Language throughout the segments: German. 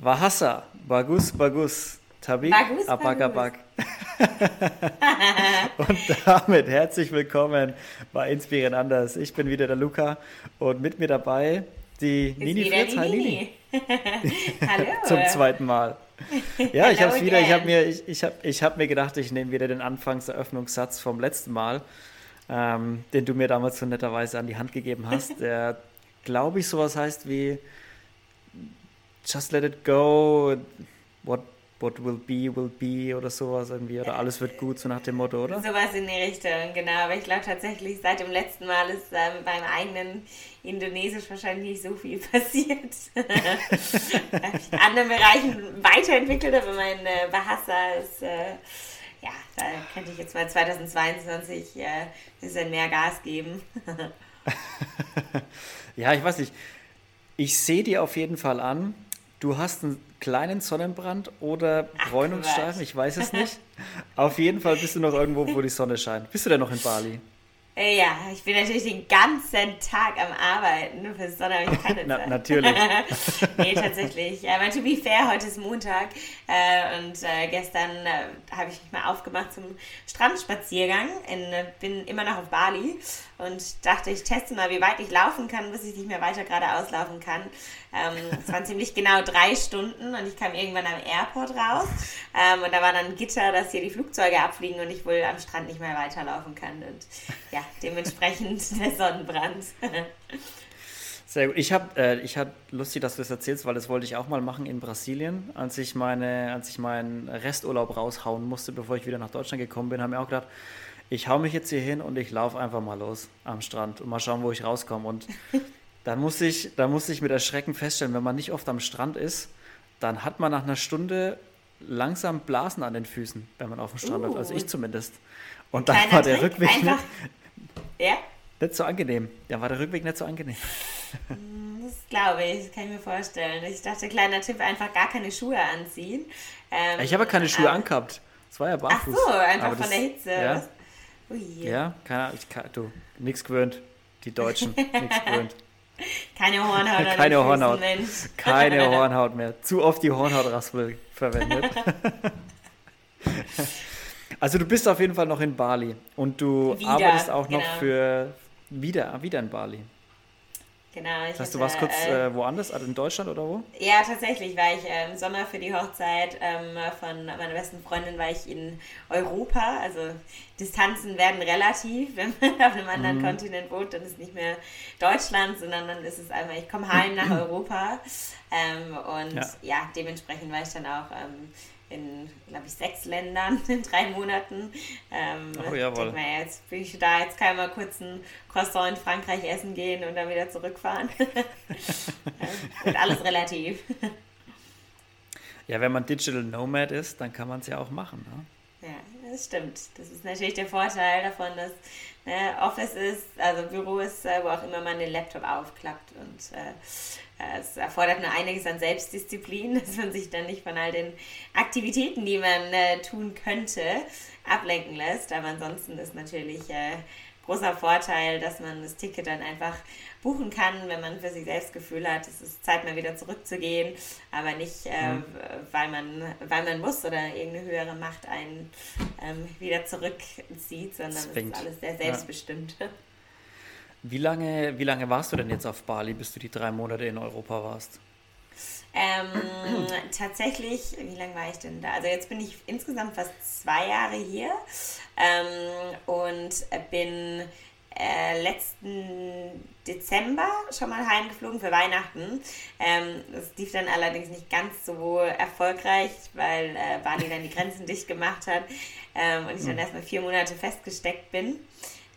Wahassa, Bagus, Bagus, Tabik, Bagus, Abakabak. und damit herzlich willkommen bei Inspirieren Anders. Ich bin wieder der Luca und mit mir dabei die Ist Nini Fritz. Hi Nini. Hallo. Zum zweiten Mal. Ja, ich habe es wieder. Ich habe mir, ich, ich hab, ich hab mir gedacht, ich nehme wieder den Anfangseröffnungssatz vom letzten Mal, ähm, den du mir damals so netterweise an die Hand gegeben hast. Der, glaube ich, sowas heißt wie Just let it go. What, what will be, will be oder sowas irgendwie. Oder alles wird gut, so nach dem Motto, oder? Sowas in die Richtung, genau. Aber ich glaube tatsächlich, seit dem letzten Mal ist ähm, beim eigenen Indonesisch wahrscheinlich nicht so viel passiert. Ich in anderen Bereichen weiterentwickelt, aber mein äh, Bahasa ist, äh, ja, da könnte ich jetzt mal 2022 äh, ein bisschen mehr Gas geben. Ja, ich weiß nicht. Ich sehe dir auf jeden Fall an, du hast einen kleinen Sonnenbrand oder Bräunungsstreifen, ich weiß es nicht. Auf jeden Fall bist du noch irgendwo, wo die Sonne scheint. Bist du denn noch in Bali? Äh, Ja, ich bin natürlich den ganzen Tag am Arbeiten. Nur für Sonne habe ich keine Na, Zeit. natürlich. nee, tatsächlich. Ja, to be fair, heute ist Montag äh, und äh, gestern äh, habe ich mich mal aufgemacht zum Strandspaziergang. In, äh, bin immer noch auf Bali und dachte, ich teste mal, wie weit ich laufen kann, bis ich nicht mehr weiter geradeaus laufen kann. Ähm, es waren ziemlich genau drei Stunden und ich kam irgendwann am Airport raus ähm, und da war dann ein Gitter, dass hier die Flugzeuge abfliegen und ich wohl am Strand nicht mehr weiterlaufen kann und ja, dementsprechend der Sonnenbrand. Sehr gut. Ich habe, äh, ich lustig, dass du das erzählst, weil das wollte ich auch mal machen in Brasilien, als ich meine, als ich meinen Resturlaub raushauen musste, bevor ich wieder nach Deutschland gekommen bin, haben wir auch gedacht, ich hau mich jetzt hier hin und ich laufe einfach mal los am Strand und mal schauen, wo ich rauskomme. Und dann muss ich, dann muss ich mit Erschrecken feststellen, wenn man nicht oft am Strand ist, dann hat man nach einer Stunde langsam Blasen an den Füßen, wenn man auf dem Strand Uh. läuft. Also ich zumindest. Und dann war der Trick, Rückweg nicht, einfach, ja, nicht so angenehm. Ja, war der Rückweg nicht so angenehm. das glaube ich, das kann ich mir vorstellen. Ich dachte, kleiner Tipp, einfach gar keine Schuhe anziehen. Ähm, Ich habe keine Schuhe aber- angehabt. Es war ja Ach barfuß. so, einfach von das- der Hitze. Ja? Ui. ja keine Ahnung. Ich du, nix gewöhnt. Die Deutschen, nix gewöhnt. Keine Hornhaut Keine Füßen, Hornhaut. Mensch. Keine Hornhaut mehr. Zu oft die Hornhautraspel verwendet. Also du bist auf jeden Fall noch in Bali und du Wieder, arbeitest auch noch genau. für wieder, wieder in Bali. Genau, ich Das heißt, du warst kurz äh, äh, woanders, also in Deutschland oder wo? Ja, tatsächlich war ich äh, im Sommer für die Hochzeit ähm, von meiner besten Freundin war ich in Europa. Also Distanzen werden relativ. Wenn man auf einem anderen Kontinent wohnt, dann ist nicht mehr Deutschland, sondern dann ist es einmal, ich komme heim nach Europa. Ähm, und Ja. ja. dementsprechend war ich dann auch ähm, in, glaube ich, sechs Ländern in drei Monaten. Ähm, Oh, jawohl. mal, jetzt bin ich da, jetzt kann ich mal kurz ein Croissant in Frankreich essen gehen und dann wieder zurückfahren. und alles relativ. Ja, wenn man Digital Nomad ist, dann kann man es ja auch machen. Ne? Ja, das stimmt. Das ist natürlich der Vorteil davon, dass ne, Office ist, also Büro ist, äh, wo auch immer man den Laptop aufklappt. Und äh, äh, es erfordert nur einiges an Selbstdisziplin, dass man sich dann nicht von all den Aktivitäten, die man äh, tun könnte, ablenken lässt. Aber ansonsten ist natürlich äh, großer Vorteil, dass man das Ticket dann einfach buchen kann, wenn man für sich selbst Gefühl hat, es ist Zeit mal wieder zurückzugehen, aber nicht, äh, weil, man, weil man muss oder irgendeine höhere Macht einen ähm, wieder zurückzieht, sondern es Zwingt. ist alles sehr Ja. selbstbestimmt. Wie lange, wie lange warst du denn jetzt auf Bali, bis du die drei Monate in Europa warst? Ähm, tatsächlich, wie lange war ich denn da? Also jetzt bin ich insgesamt fast zwei Jahre hier ähm, und bin äh, letzten Dezember schon mal heimgeflogen für Weihnachten. Ähm, das lief dann allerdings nicht ganz so erfolgreich, weil äh, Bali dann die Grenzen dicht gemacht hat ähm, und ich dann erstmal vier Monate festgesteckt bin.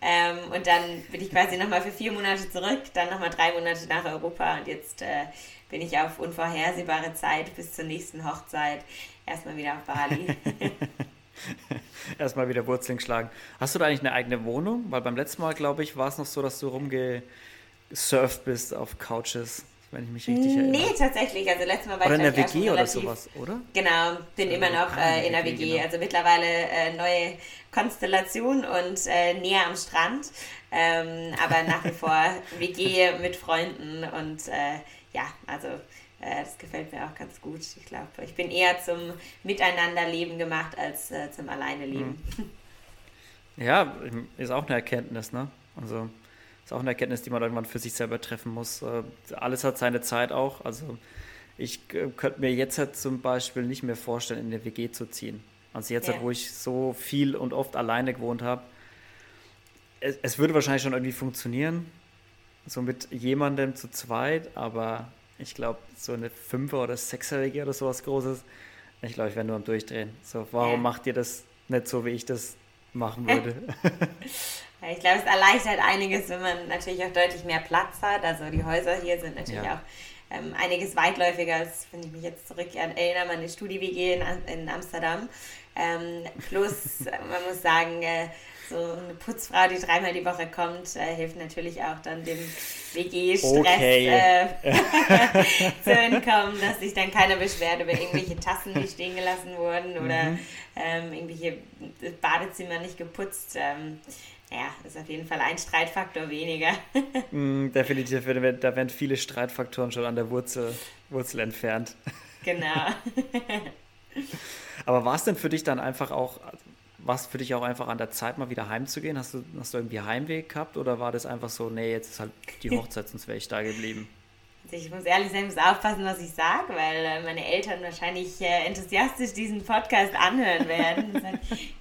Ähm, und dann bin ich quasi nochmal für vier Monate zurück, dann nochmal drei Monate nach Europa und jetzt äh, bin ich auf unvorhersehbare Zeit bis zur nächsten Hochzeit erstmal wieder auf Bali. Erstmal wieder Wurzeln schlagen. Hast du da eigentlich eine eigene Wohnung? Weil beim letzten Mal, glaube ich, war es noch so, dass du rumgesurft bist auf Couches, wenn ich mich richtig erinnere. nee, tatsächlich. Also letztes Mal war Oder in ich der ich, auch WG oder sowas, oder? Genau, bin immer noch Ah, äh, in der WG, WG. genau. Also mittlerweile äh, neue Konstellation und äh, näher am Strand. Ähm, aber nach wie vor WG mit Freunden und äh, ja, also äh, das gefällt mir auch ganz gut. Ich glaube, ich bin eher zum Miteinanderleben gemacht als äh, zum Alleineleben. Mhm. Ja, ist auch eine Erkenntnis, ne? Also ist auch eine Erkenntnis, die man irgendwann für sich selber treffen muss. Äh, alles hat seine Zeit auch. Also ich könnte mir jetzt halt zum Beispiel nicht mehr vorstellen, in eine WG zu ziehen. Also jetzt, ja. halt, wo ich so viel und oft alleine gewohnt habe, es, es, würde wahrscheinlich schon irgendwie funktionieren, so mit jemandem zu zweit, aber ich glaube, so eine Fünfer- oder Sechser-WG oder sowas Großes, ich glaube, ich wäre nur am Durchdrehen. So, warum ja. macht ihr das nicht so, wie ich das machen würde? ich glaube, es erleichtert einiges, wenn man natürlich auch deutlich mehr Platz hat. Also die Häuser hier sind natürlich ja. auch ähm, einiges weitläufiger, als wenn ich mich jetzt zurück erinnere, meine Studi-WG in, in, Amsterdam. Ähm, plus, man muss sagen, äh, so eine Putzfrau, die dreimal die Woche kommt, äh, hilft natürlich auch dann dem WG-Stress okay. äh, zu entkommen, dass sich dann keiner beschwert über irgendwelche Tassen, die stehen gelassen wurden oder mhm. ähm, irgendwelche Badezimmer nicht geputzt. Ähm, ja, ist auf jeden Fall ein Streitfaktor weniger. mm, definitiv, da werden viele Streitfaktoren schon an der Wurzel, Wurzel entfernt. Genau. Aber war es denn für dich dann einfach auch, war es für dich auch einfach an der Zeit, mal wieder heimzugehen? Hast du, hast du irgendwie Heimweg gehabt oder war das einfach so, nee, jetzt ist halt die Hochzeit, sonst wäre ich da geblieben? ich muss ehrlich sein, ich muss aufpassen, was ich sage, weil äh, meine Eltern wahrscheinlich äh, enthusiastisch diesen Podcast anhören werden.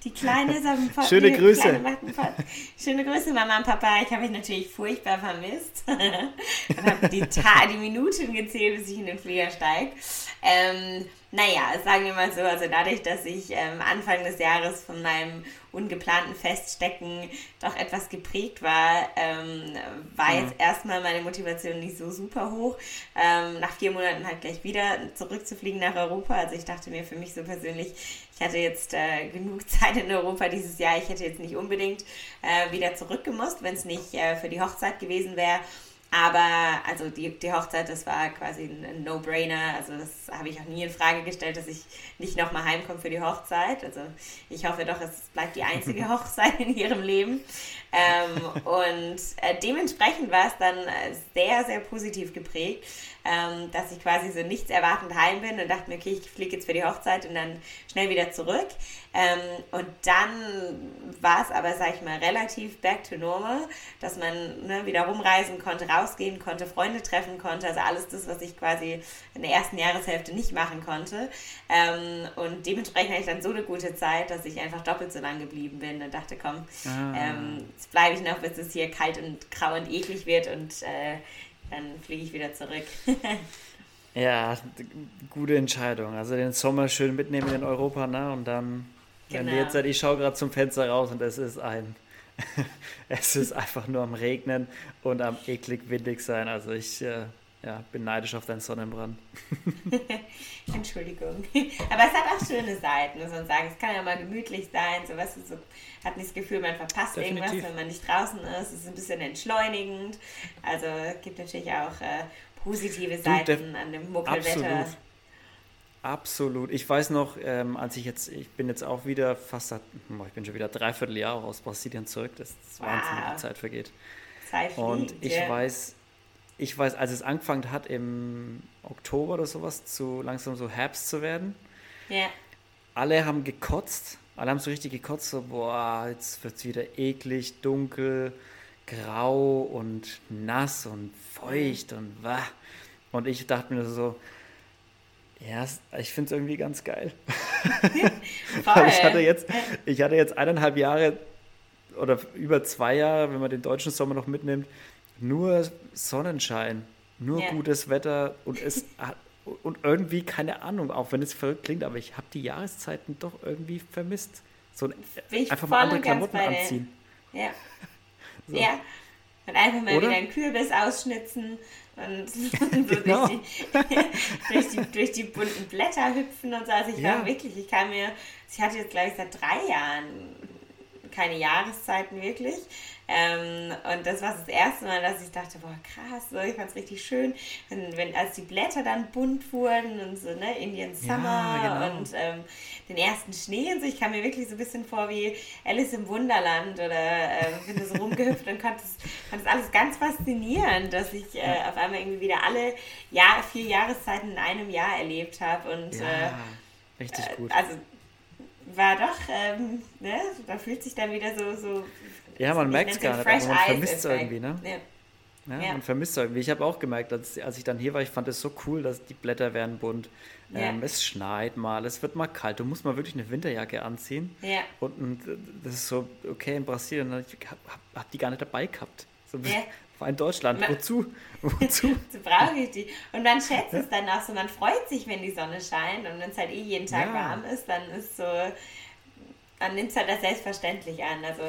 die Kleine ist auf dem Podcast. Schöne Grüße. Schöne Grüße, Mama und Papa. Ich habe mich natürlich furchtbar vermisst. und habe die, die Minuten gezählt, bis ich in den Flieger steige. Ähm, naja, sagen wir mal so, also dadurch, dass ich ähm, Anfang des Jahres von meinem ungeplanten Feststecken doch etwas geprägt war, ähm, war mhm. jetzt erstmal meine Motivation nicht so super hoch. Ähm, nach vier Monaten halt gleich wieder zurückzufliegen nach Europa. Also ich dachte mir für mich so persönlich, ich hatte jetzt äh, genug Zeit in Europa dieses Jahr. Ich hätte jetzt nicht unbedingt äh, wieder zurückgemusst, wenn es nicht äh, für die Hochzeit gewesen wäre. Aber also die, die Hochzeit, das war quasi ein No-Brainer. Also das habe ich auch nie in Frage gestellt, dass ich nicht nochmal heimkomme für die Hochzeit. Also ich hoffe doch, es bleibt die einzige Hochzeit in ihrem Leben. Ähm, und äh, dementsprechend war es dann äh, sehr, sehr positiv geprägt, ähm, dass ich quasi so nichts erwartend heim bin und dachte mir, okay, ich fliege jetzt für die Hochzeit und dann schnell wieder zurück. Ähm, und dann war es aber, sag ich mal, relativ back to normal, dass man ne, wieder rumreisen konnte, rausgehen konnte, Freunde treffen konnte, also alles das, was ich quasi in der ersten Jahreshälfte nicht machen konnte. Ähm, und dementsprechend hatte ich dann so eine gute Zeit, dass ich einfach doppelt so lang geblieben bin und dachte, komm, ah. Jetzt bleibe ich noch, bis es hier kalt und grau und eklig wird und äh, dann fliege ich wieder zurück. ja, gute Entscheidung. Also den Sommer schön mitnehmen in Europa, ne? Und dann Genau. Wenn jetzt, ich schaue gerade zum Fenster raus und es ist ein, es ist einfach nur am Regnen und am eklig windig sein. Also ich äh, ja, bin neidisch auf deinen Sonnenbrand. Entschuldigung. Aber es hat auch schöne Seiten, muss man sagen. Es kann ja mal gemütlich sein. So, weißt du, so, hat nicht das Gefühl, man verpasst Definitiv. irgendwas, wenn man nicht draußen ist. Es ist ein bisschen entschleunigend. Also es gibt natürlich auch äh, positive Seiten du, an dem Muckelwetter. Absolut. Absolut. Ich weiß noch, ähm, als ich jetzt, ich bin jetzt auch wieder fast, ich bin schon wieder dreiviertel Jahre aus Brasilien zurück, das ist wow. Wahnsinn, wie die Zeit vergeht. Zeit fliegt, Und ich ja. weiß, ich weiß, als es angefangen hat im Oktober oder sowas, zu langsam so Herbst zu werden, ja. alle haben gekotzt, alle haben so richtig gekotzt, so, boah, jetzt wird es wieder eklig, dunkel, grau und nass und feucht und wah. Und ich dachte mir so, ja, ich finde es irgendwie ganz geil. ich, hatte jetzt, ich hatte jetzt eineinhalb Jahre oder über zwei Jahre, wenn man den deutschen Sommer noch mitnimmt, nur Sonnenschein, nur ja. gutes Wetter und es und irgendwie keine Ahnung, auch wenn es verrückt klingt, aber ich habe die Jahreszeiten doch irgendwie vermisst. So einfach mal andere Klamotten anziehen. Ja. So. Ja. Und einfach mal Oder? wieder einen Kürbis ausschnitzen und so genau. durch, die, durch, die, durch, die, bunten Blätter hüpfen und so. Also ich ja. war wirklich, ich kam mir, ich hatte jetzt glaube ich seit drei Jahren keine Jahreszeiten wirklich. Ähm, und das war das erste Mal, dass ich dachte, boah, krass, so, ich fand es richtig schön. Und wenn, als die Blätter dann bunt wurden und so, ne, Indian Summer ja, genau. und ähm, den ersten Schnee und so, ich kam mir wirklich so ein bisschen vor wie Alice im Wunderland oder äh, bin da so rumgehüpft und konnte es alles ganz faszinierend, dass ich äh, auf einmal irgendwie wieder alle Jahr, vier Jahreszeiten in einem Jahr erlebt habe und ja, äh, richtig gut. Also war doch, ähm, ne, da fühlt sich dann wieder so, so ja, man merkt es gar nicht, aber man vermisst es irgendwie, ne? Ja. Ja, ja. Man vermisst irgendwie. Ich habe auch gemerkt, als, als ich dann hier war, ich fand es so cool, dass die Blätter werden bunt. Ja. Ähm, es schneit mal, es wird mal kalt. Du musst mal wirklich eine Winterjacke anziehen. Ja. Und, und das ist so, okay, in Brasilien, ich habe hab die gar nicht dabei gehabt. So, ja. War in Deutschland. Man, Wozu? Wozu? so brauche ich die. Und man schätzt es dann auch so, man freut sich, wenn die Sonne scheint. Und wenn es halt eh jeden Tag warm ist, dann ist so man nimmt es halt als selbstverständlich an. Also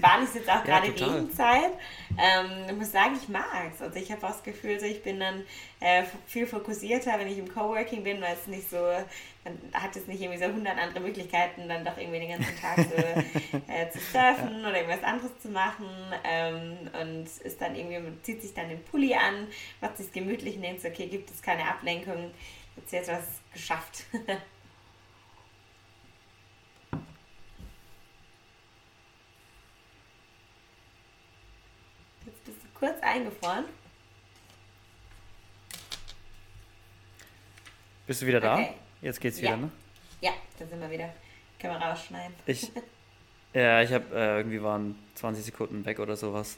Bali ist jetzt auch gerade ja, Regenzeit. Ähm, ich muss sagen, ich mag es. Also ich habe auch das Gefühl, so ich bin dann äh, viel fokussierter, wenn ich im Coworking bin, weil es nicht so, man hat es nicht irgendwie so 100 andere Möglichkeiten, dann doch irgendwie den ganzen Tag so äh, zu surfen oder irgendwas anderes zu machen ähm, und ist dann irgendwie, man zieht sich dann den Pulli an, macht sich gemütlich und denkt, okay, gibt es keine Ablenkung, jetzt jetzt was geschafft. kurz eingefroren. Bist du wieder da? Okay. Jetzt geht's wieder, ja. ne? Ja, da sind wir wieder. Können wir rausschneiden. Ich, ja, ich habe äh, irgendwie waren 20 Sekunden weg oder sowas.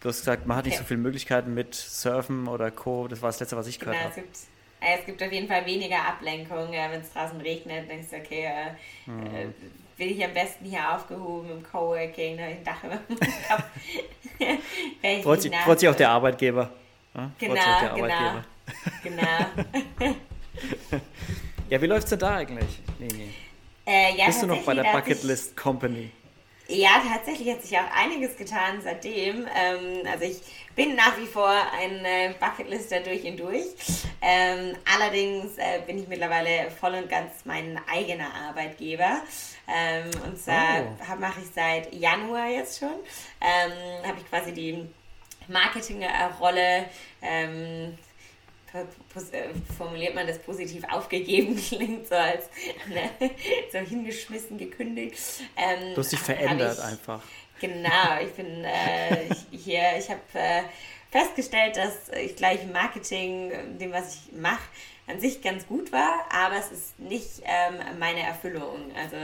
Du hast gesagt, man hat okay. nicht so viele Möglichkeiten mit Surfen oder Co. Das war das letzte, was ich gehört genau, habe. Es äh, es gibt auf jeden Fall weniger Ablenkung. Wenn es draußen regnet, denkst du, okay, äh, mhm. Bin ich am besten hier aufgehoben im Coworking, da ein Dach über dem Kopf. freut, sich, freut sich auch der Arbeitgeber. Ja? Genau, der genau. Arbeitgeber. genau. ja, wie läuft es denn da eigentlich? Nee. Äh, ja, Bist du noch bei der Bucketlist Company? Ja, tatsächlich hat sich auch einiges getan seitdem. Ähm, also ich bin nach wie vor ein äh, Bucketlister durch und durch. Ähm, allerdings äh, bin ich mittlerweile voll und ganz mein eigener Arbeitgeber. Ähm, und zwar oh. mache ich seit Januar jetzt schon, ähm, habe ich quasi die Marketingrolle ähm, äh, formuliert man das positiv aufgeben, klingt so als ne, so hingeschmissen, gekündigt. Ähm, du hast dich verändert ich, einfach. Genau, ich bin äh, ich, hier, ich habe äh, festgestellt, dass ich gleich im Marketing, dem was ich mache, an sich ganz gut war, aber es ist nicht ähm, meine Erfüllung. Also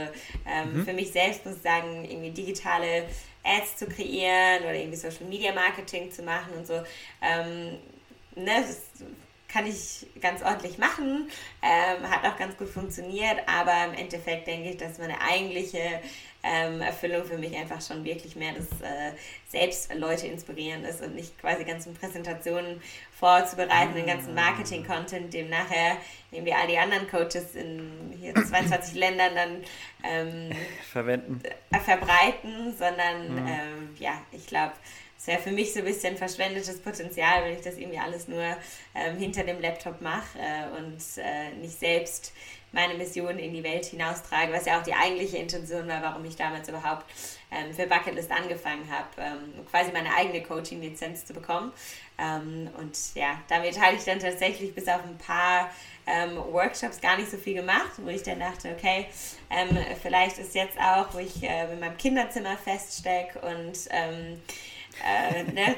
ähm, mhm. für mich selbst muss ich sagen, irgendwie digitale Ads zu kreieren oder irgendwie Social Media Marketing zu machen und so. Ähm, ne, das kann ich ganz ordentlich machen, ähm, hat auch ganz gut funktioniert, aber im Endeffekt denke ich, dass meine eigentliche ähm, Erfüllung für mich einfach schon wirklich mehr das äh, selbst Leute inspirieren ist und nicht quasi ganzen Präsentationen vorzubereiten, den ganzen Marketing-Content, dem nachher irgendwie all die anderen Coaches in hier 22 Ländern dann ähm, verwenden, äh, verbreiten, sondern mhm. ähm, ja, ich glaube, es wäre für mich so ein bisschen verschwendetes Potenzial, wenn ich das irgendwie alles nur ähm, hinter dem Laptop mache äh, und äh, nicht selbst meine Mission in die Welt hinaustrage, was ja auch die eigentliche Intention war, warum ich damals überhaupt ähm, für Bucketlist angefangen habe, ähm, quasi meine eigene Coaching-Lizenz zu bekommen. Ähm, und ja, damit hatte ich dann tatsächlich bis auf ein paar ähm, Workshops gar nicht so viel gemacht, wo ich dann dachte, okay, ähm, vielleicht ist jetzt auch, wo ich äh, in meinem Kinderzimmer feststecke und ähm, äh, ne,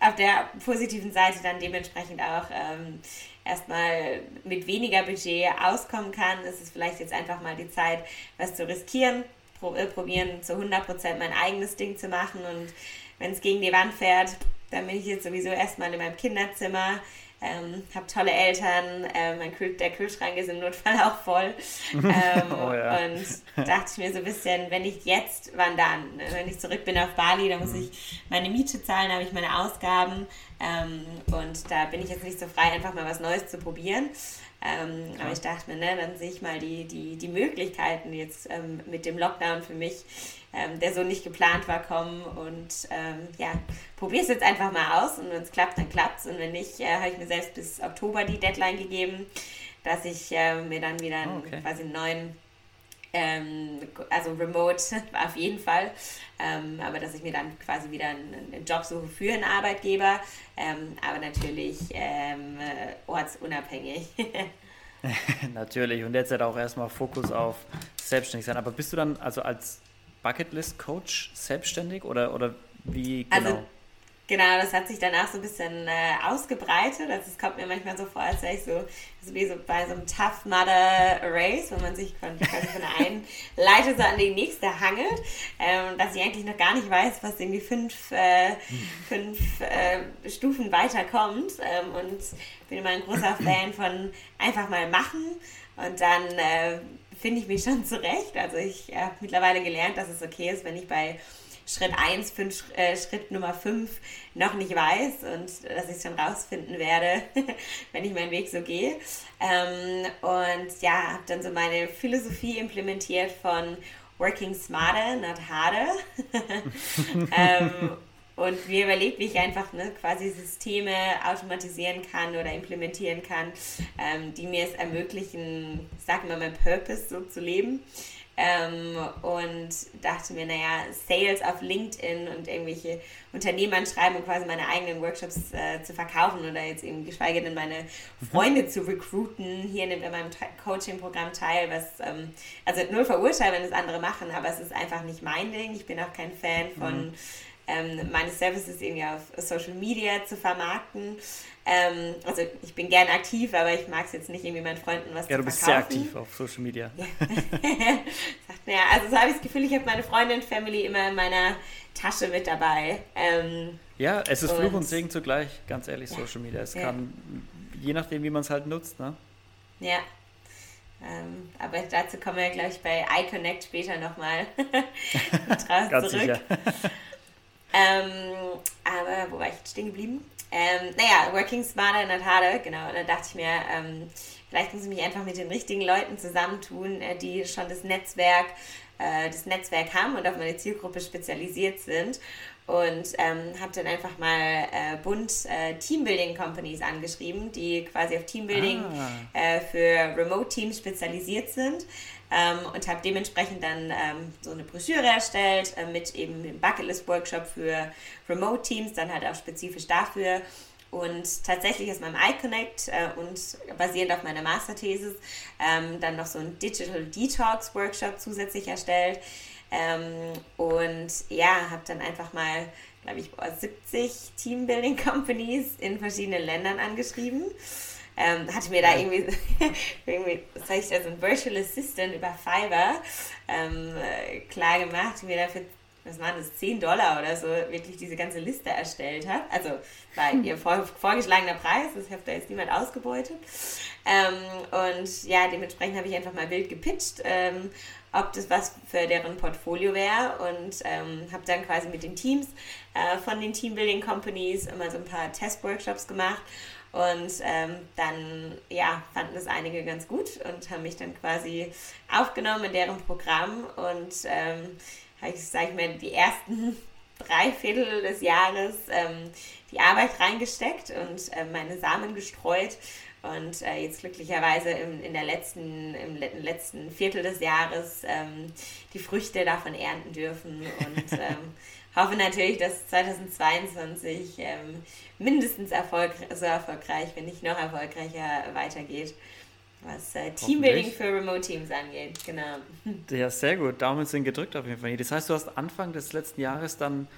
auf der positiven Seite dann dementsprechend auch ähm, erstmal mit weniger Budget auskommen kann, ist es vielleicht jetzt einfach mal die Zeit, was zu riskieren, pro, äh, probieren zu 100% mein eigenes Ding zu machen. Und wenn es gegen die Wand fährt, dann bin ich jetzt sowieso erstmal in meinem Kinderzimmer, ähm, habe tolle Eltern, äh, mein Kühl der Kühlschrank ist im Notfall auch voll. Ähm, oh, ja. Und dachte ich mir so ein bisschen, wenn ich jetzt, wann dann? Wenn ich zurück bin auf Bali, dann muss mhm. ich meine Miete zahlen, habe ich meine Ausgaben. Ähm, und da bin ich jetzt nicht so frei, einfach mal was Neues zu probieren. Ähm, aber ich dachte mir, ne, dann sehe ich mal die, die, die Möglichkeiten jetzt ähm, mit dem Lockdown für mich, ähm, der so nicht geplant war, kommen. Und ähm, ja, probiere es jetzt einfach mal aus und wenn es klappt, dann klappt es. Und wenn nicht, äh, habe ich mir selbst bis Oktober die Deadline gegeben, dass ich äh, mir dann wieder oh, okay. quasi einen neuen Ähm, also remote auf jeden Fall. Ähm, aber dass ich mir dann quasi wieder einen, einen Job suche für einen Arbeitgeber. Ähm, aber natürlich ähm, ortsunabhängig. natürlich. Und jetzt hat auch erstmal Fokus auf selbstständig sein. Aber bist du dann also als Bucketlist-Coach selbstständig oder, oder wie also genau? Also Genau, das hat sich danach so ein bisschen äh, ausgebreitet. Also es kommt mir manchmal so vor, als wäre ich so, so wie so bei so einem Tough Mudder Race, wo man sich von, von einen Leiter so an die nächste hangelt, ähm, dass ich eigentlich noch gar nicht weiß, was irgendwie fünf, äh, fünf äh, Stufen weiterkommt. Ähm, und bin immer ein großer Fan von einfach mal machen und dann äh, finde ich mich schon zurecht. Also ich habe mittlerweile gelernt, dass es okay ist, wenn ich bei Schritt 1, fünf, äh, Schritt Nummer 5 noch nicht weiß und dass ich es schon rausfinden werde, wenn ich meinen Weg so gehe. Ähm, und ja, habe dann so meine Philosophie implementiert von Working Smarter, not harder. ähm, und mir überlegt, wie ich einfach ne, quasi Systeme automatisieren kann oder implementieren kann, ähm, die mir es ermöglichen, sagen wir mal, mein Purpose so zu leben. Ähm, und dachte mir, naja, Sales auf LinkedIn und irgendwelche Unternehmen anschreiben und quasi meine eigenen Workshops äh, zu verkaufen oder jetzt eben geschweige denn meine mhm. Freunde zu recruiten. Hier nimmt er meinem Coaching-Programm teil, was, ähm, also null verurteilen, wenn es andere machen, aber es ist einfach nicht mein Ding. Ich bin auch kein Fan von mhm. Ähm, meine Services irgendwie auf Social Media zu vermarkten. Ähm, also ich bin gern aktiv, aber ich mag es jetzt nicht irgendwie meinen Freunden was ja, zu verkaufen. Ja, du bist sehr aktiv auf Social Media. Ja. Sagt, naja, also so habe ich das Gefühl, ich habe meine Freundin, Family immer in meiner Tasche mit dabei. Ähm, ja, es ist und, Fluch und Segen zugleich, ganz ehrlich, ja, Social Media. Es ja. kann, je nachdem, wie man es halt nutzt, ne? Ja. Ähm, aber dazu kommen wir, glaube ich, bei iConnect später nochmal drauf zurück. Sicher. Ähm, aber wo war ich stehen geblieben? Ähm, naja, Working Smarter not harder, genau. Und dann dachte ich mir, ähm, vielleicht muss ich mich einfach mit den richtigen Leuten zusammentun, äh, die schon das Netzwerk, äh, das Netzwerk haben und auf meine Zielgruppe spezialisiert sind. Und ähm, habe dann einfach mal äh, bunt äh, Teambuilding Companies angeschrieben, die quasi auf Teambuilding ah. Äh, für Remote Teams spezialisiert sind ähm, und habe dementsprechend dann ähm, so eine Broschüre erstellt äh, mit eben dem Bucketlist-Workshop für Remote-Teams, dann halt auch spezifisch dafür. Und tatsächlich aus meinem iConnect äh, und basierend auf meiner Masterthesis ähm, dann noch so ein Digital Detox Workshop zusätzlich erstellt. Ähm, und ja, habe dann einfach mal, glaube ich, 70 Teambuilding Companies in verschiedenen Ländern angeschrieben ähm, hatte mir da irgendwie, irgendwie habe ich da, so ein Virtual Assistant über Fiverr ähm, äh, klar gemacht, mir dafür, was waren das, 10 Dollar oder so, wirklich diese ganze Liste erstellt hat. Also war hm. ihr vor, vorgeschlagener Preis, das hat da jetzt niemand ausgebeutet. Ähm, und ja, dementsprechend habe ich einfach mal wild gepitcht. Ähm, ob das was für deren Portfolio wäre und ähm, habe dann quasi mit den Teams äh, von den Teambuilding Companies immer so ein paar Testworkshops gemacht und ähm, dann ja, fanden das einige ganz gut und haben mich dann quasi aufgenommen in deren Programm und ähm, habe ich, sage ich mal, die ersten drei Viertel des Jahres ähm, die Arbeit reingesteckt und äh, meine Samen gestreut und äh, jetzt glücklicherweise im, in der letzten, im letzten Viertel des Jahres ähm, die Früchte davon ernten dürfen und ähm, hoffe natürlich, dass 2022 ähm, mindestens erfolg so erfolgreich, wenn nicht noch erfolgreicher weitergeht, was äh, Teambuilding für Remote Teams angeht. Genau. Ja, sehr gut. Daumen sind gedrückt auf jeden Fall. Das heißt, du hast Anfang des letzten Jahres dann,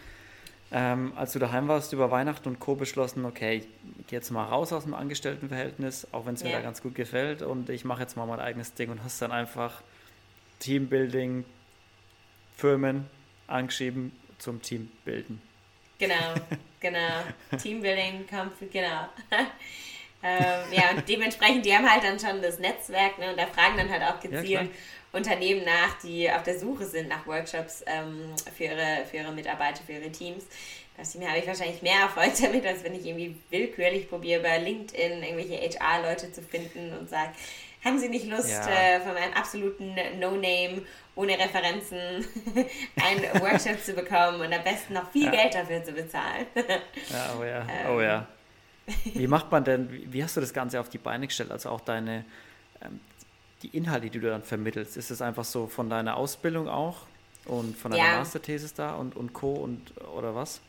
ähm, als du daheim warst über Weihnachten und Co. beschlossen, okay, ich gehe jetzt mal raus aus dem Angestelltenverhältnis, auch wenn es mir ja. da ganz gut gefällt und ich mache jetzt mal mein eigenes Ding und hast dann einfach Teambuilding, Firmen angeschrieben, zum Team bilden. Genau, genau. Teambuilding, Kampf, genau. ähm, ja, und dementsprechend, die haben halt dann schon das Netzwerk ne, und da fragen dann halt auch gezielt ja, Unternehmen nach, die auf der Suche sind nach Workshops ähm, für, ihre, für ihre Mitarbeiter, für ihre Teams. Da habe ich wahrscheinlich mehr Erfolg damit, als wenn ich irgendwie willkürlich probiere, bei LinkedIn irgendwelche HR-Leute zu finden und sage, haben Sie nicht Lust, ja. äh, von einem absoluten No-Name ohne Referenzen einen Workshop zu bekommen und am besten noch viel ja. Geld dafür zu bezahlen. ja, oh ja, ähm. oh ja. Wie macht man denn, wie hast du das Ganze auf die Beine gestellt? Also auch deine, ähm, die Inhalte, die du dann vermittelst? Ist es einfach so von deiner Ausbildung auch und von deiner ja. Masterthesis da und, und Co. und oder was?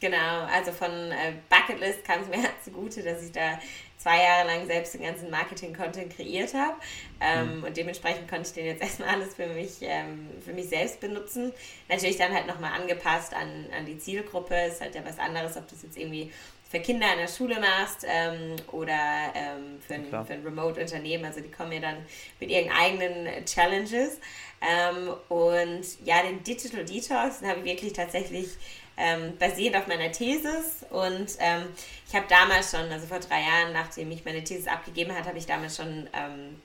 Genau, also von äh, Bucketlist kam es mir zugute, dass ich da zwei Jahre lang selbst den ganzen Marketing-Content kreiert habe. Ähm, mhm. Und dementsprechend konnte ich den jetzt erstmal alles für mich, ähm, für mich selbst benutzen. Natürlich dann halt nochmal angepasst an, an die Zielgruppe. Ist halt ja was anderes, ob du es jetzt irgendwie für Kinder in der Schule machst ähm, oder ähm, für, ein, für ein Remote-Unternehmen. Also die kommen ja dann mit ihren eigenen Challenges. Ähm, und ja, den Digital Detox, den habe ich wirklich tatsächlich ähm, basierend auf meiner Thesis. Und ähm, ich habe damals schon, also vor drei Jahren, nachdem ich meine Thesis abgegeben habe, habe ich damals schon ähm,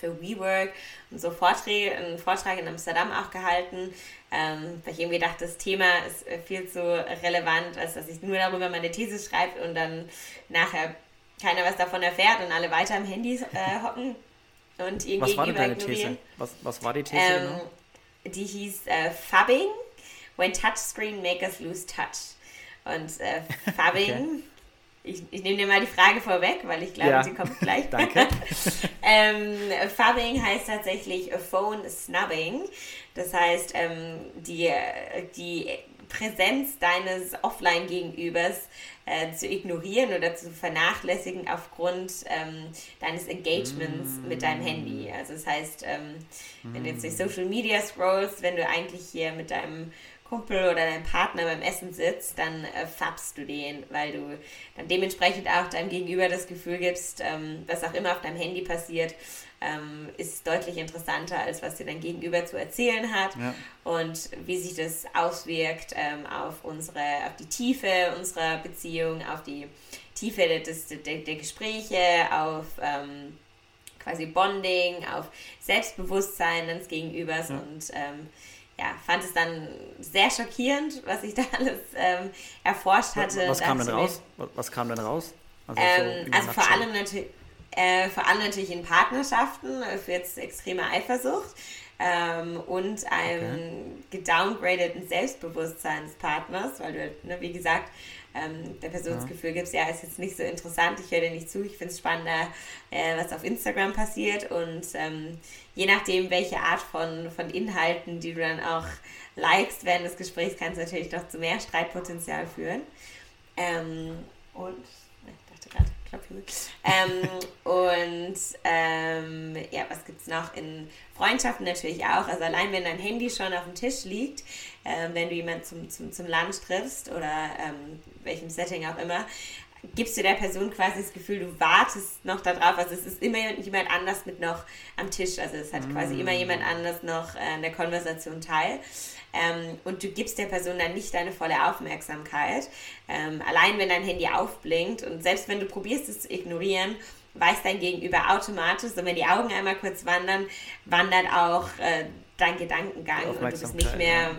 für WeWork und so Vorträge, einen Vortrag in Amsterdam auch gehalten, ähm, weil ich irgendwie dachte, das Thema ist äh, viel zu relevant, als dass ich nur darüber meine These schreibe und dann nachher keiner was davon erfährt und alle weiter am Handy äh, hocken und irgendwie was war denn deine These? Was, was war die These? Ähm, genau? Die hieß äh, Fubbing When Touchscreen Make Us Lose Touch. Und äh, Fubbing, okay. ich, ich nehme dir mal die Frage vorweg, weil ich glaube, ja. sie kommt gleich. Danke. ähm, Fubbing heißt tatsächlich Phone Snubbing. Das heißt, ähm, die, die Präsenz deines Offline-Gegenübers äh, zu ignorieren oder zu vernachlässigen aufgrund ähm, deines Engagements mm. mit deinem Handy. Also das heißt, ähm, mm. wenn du jetzt durch mm. Social Media scrollst, wenn du eigentlich hier mit deinem Kumpel oder dein Partner beim Essen sitzt, dann äh, fabst du den, weil du dann dementsprechend auch deinem Gegenüber das Gefühl gibst, ähm, was auch immer auf deinem Handy passiert, ähm, ist deutlich interessanter, als was dir dein Gegenüber zu erzählen hat ja. und wie sich das auswirkt ähm, auf unsere, auf die Tiefe unserer Beziehung, auf die Tiefe des, der, der Gespräche, auf ähm, quasi Bonding, auf Selbstbewusstsein des Gegenübers ja. und ähm, ja, fand es dann sehr schockierend, was ich da alles ähm, erforscht hatte. Was, kam denn raus? Was kam denn raus? Also, ähm, so also vor allem natürlich. Äh, vor allem natürlich in Partnerschaften äh, für jetzt extreme Eifersucht ähm, und einem okay. gedowngradeten Selbstbewusstsein des Partners, weil du, ne, wie gesagt, ähm, der Person das Gefühl gibst, ja, ist jetzt nicht so interessant, ich höre dir nicht zu, ich finde es spannender, äh, was auf Instagram passiert und ähm, je nachdem, welche Art von, von Inhalten, die du dann auch likest während des Gesprächs, kann es natürlich noch zu mehr Streitpotenzial führen. Ähm, und ähm, und ähm, ja, was gibt es noch? In Freundschaften natürlich auch. Also allein wenn dein Handy schon auf dem Tisch liegt, ähm, wenn du jemanden zum, zum, zum Lunch triffst oder ähm, welchem Setting auch immer, gibst du der Person quasi das Gefühl, du wartest noch darauf. Also es ist immer jemand anders mit noch am Tisch. Also es hat mm. quasi immer jemand anders noch äh, an der Konversation teil. Ähm, und du gibst der Person dann nicht deine volle Aufmerksamkeit. Ähm, allein wenn dein Handy aufblinkt und selbst wenn du probierst es zu ignorieren, weiß dein Gegenüber automatisch, und wenn die Augen einmal kurz wandern, wandert auch äh, dein Gedankengang und du bist nicht mehr, ja.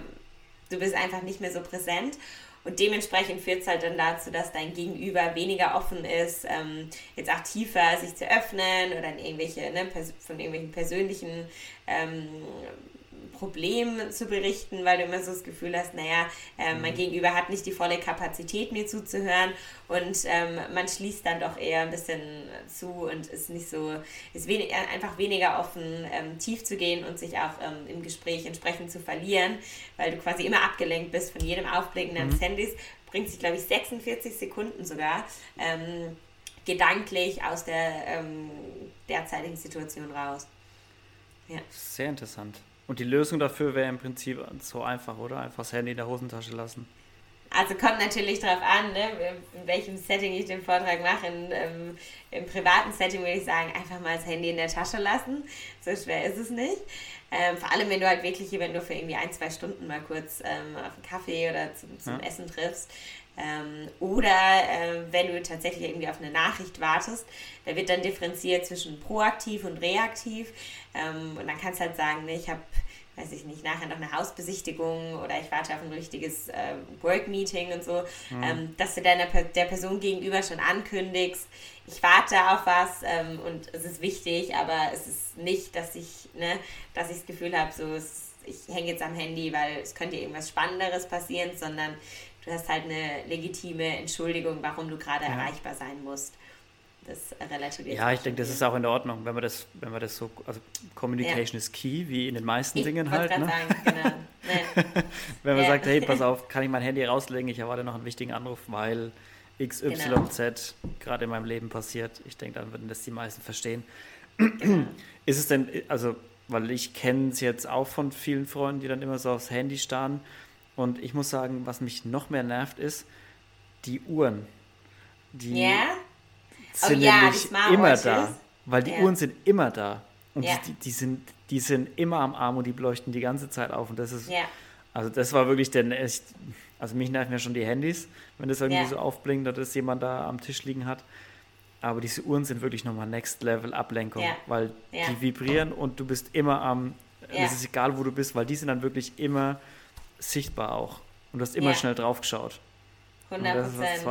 Du bist einfach nicht mehr so präsent. Und dementsprechend führt es halt dann dazu, dass dein Gegenüber weniger offen ist, ähm, jetzt auch tiefer sich zu öffnen oder in irgendwelche, ne, von irgendwelchen persönlichen ähm, Problem zu berichten, weil du immer so das Gefühl hast, naja, äh, mein mhm. Gegenüber hat nicht die volle Kapazität, mir zuzuhören und ähm, man schließt dann doch eher ein bisschen zu und ist nicht so, ist wenig, einfach weniger offen, ähm, tief zu gehen und sich auch ähm, im Gespräch entsprechend zu verlieren, weil du quasi immer abgelenkt bist von jedem Aufblicken deines mhm. Handys, bringt sich, glaube ich, 46 Sekunden sogar ähm, gedanklich aus der ähm, derzeitigen Situation raus. Ja. Sehr interessant. Und die Lösung dafür wäre im Prinzip so einfach, oder? Einfach das Handy in der Hosentasche lassen. Also kommt natürlich darauf an, ne, in welchem Setting ich den Vortrag mache. In, ähm, Im privaten Setting würde ich sagen, einfach mal das Handy in der Tasche lassen. So schwer ist es nicht. Ähm, vor allem, wenn du halt wirklich wenn du für irgendwie ein, zwei Stunden mal kurz ähm, auf einen Kaffee oder zum, zum ja. Essen triffst. Ähm, oder äh, wenn du tatsächlich irgendwie auf eine Nachricht wartest, da wird dann differenziert zwischen proaktiv und reaktiv. Ähm, und dann kannst du halt sagen, ne, ich habe weiß ich nicht, nachher noch eine Hausbesichtigung oder ich warte auf ein richtiges äh, Work-Meeting und so, mhm. ähm, dass du deiner der Person gegenüber schon ankündigst, ich warte auf was ähm, und es ist wichtig, aber es ist nicht, dass ich, ne, dass ich das Gefühl habe, so es, ich hänge jetzt am Handy, weil es könnte irgendwas Spannenderes passieren, sondern du hast halt eine legitime Entschuldigung, warum du gerade ja. erreichbar sein musst. das relativiert. Ja, ich denke, das ist auch in Ordnung, wenn man das, wenn man das so, also Communication ja. ist key, wie in den meisten ich Dingen halt. Ne? Sagen, genau. Wenn man ja. sagt, hey, pass auf, kann ich mein Handy rauslegen, ich erwarte noch einen wichtigen Anruf, weil XYZ genau. gerade in meinem Leben passiert. Ich denke, dann würden das die meisten verstehen. Genau. Ist es denn, also, weil ich kenne es jetzt auch von vielen Freunden, die dann immer so aufs Handy starren. Und ich muss sagen, was mich noch mehr nervt, ist die Uhren. Die yeah. sind oh, ja, nämlich immer da. Weil die yeah. Uhren sind immer da. Und yeah. die, die, sind, die sind immer am Arm und die leuchten die ganze Zeit auf. Und das ist, also das war wirklich der echt, also mich nerven ja schon die Handys, wenn das irgendwie so aufblinkt, dass jemand da am Tisch liegen hat. Aber diese Uhren sind wirklich nochmal Next Level Ablenkung, weil die vibrieren und du bist immer am, es ist egal, wo du bist, weil die sind dann wirklich immer sichtbar auch. Und du hast immer schnell drauf geschaut. 100 Prozent.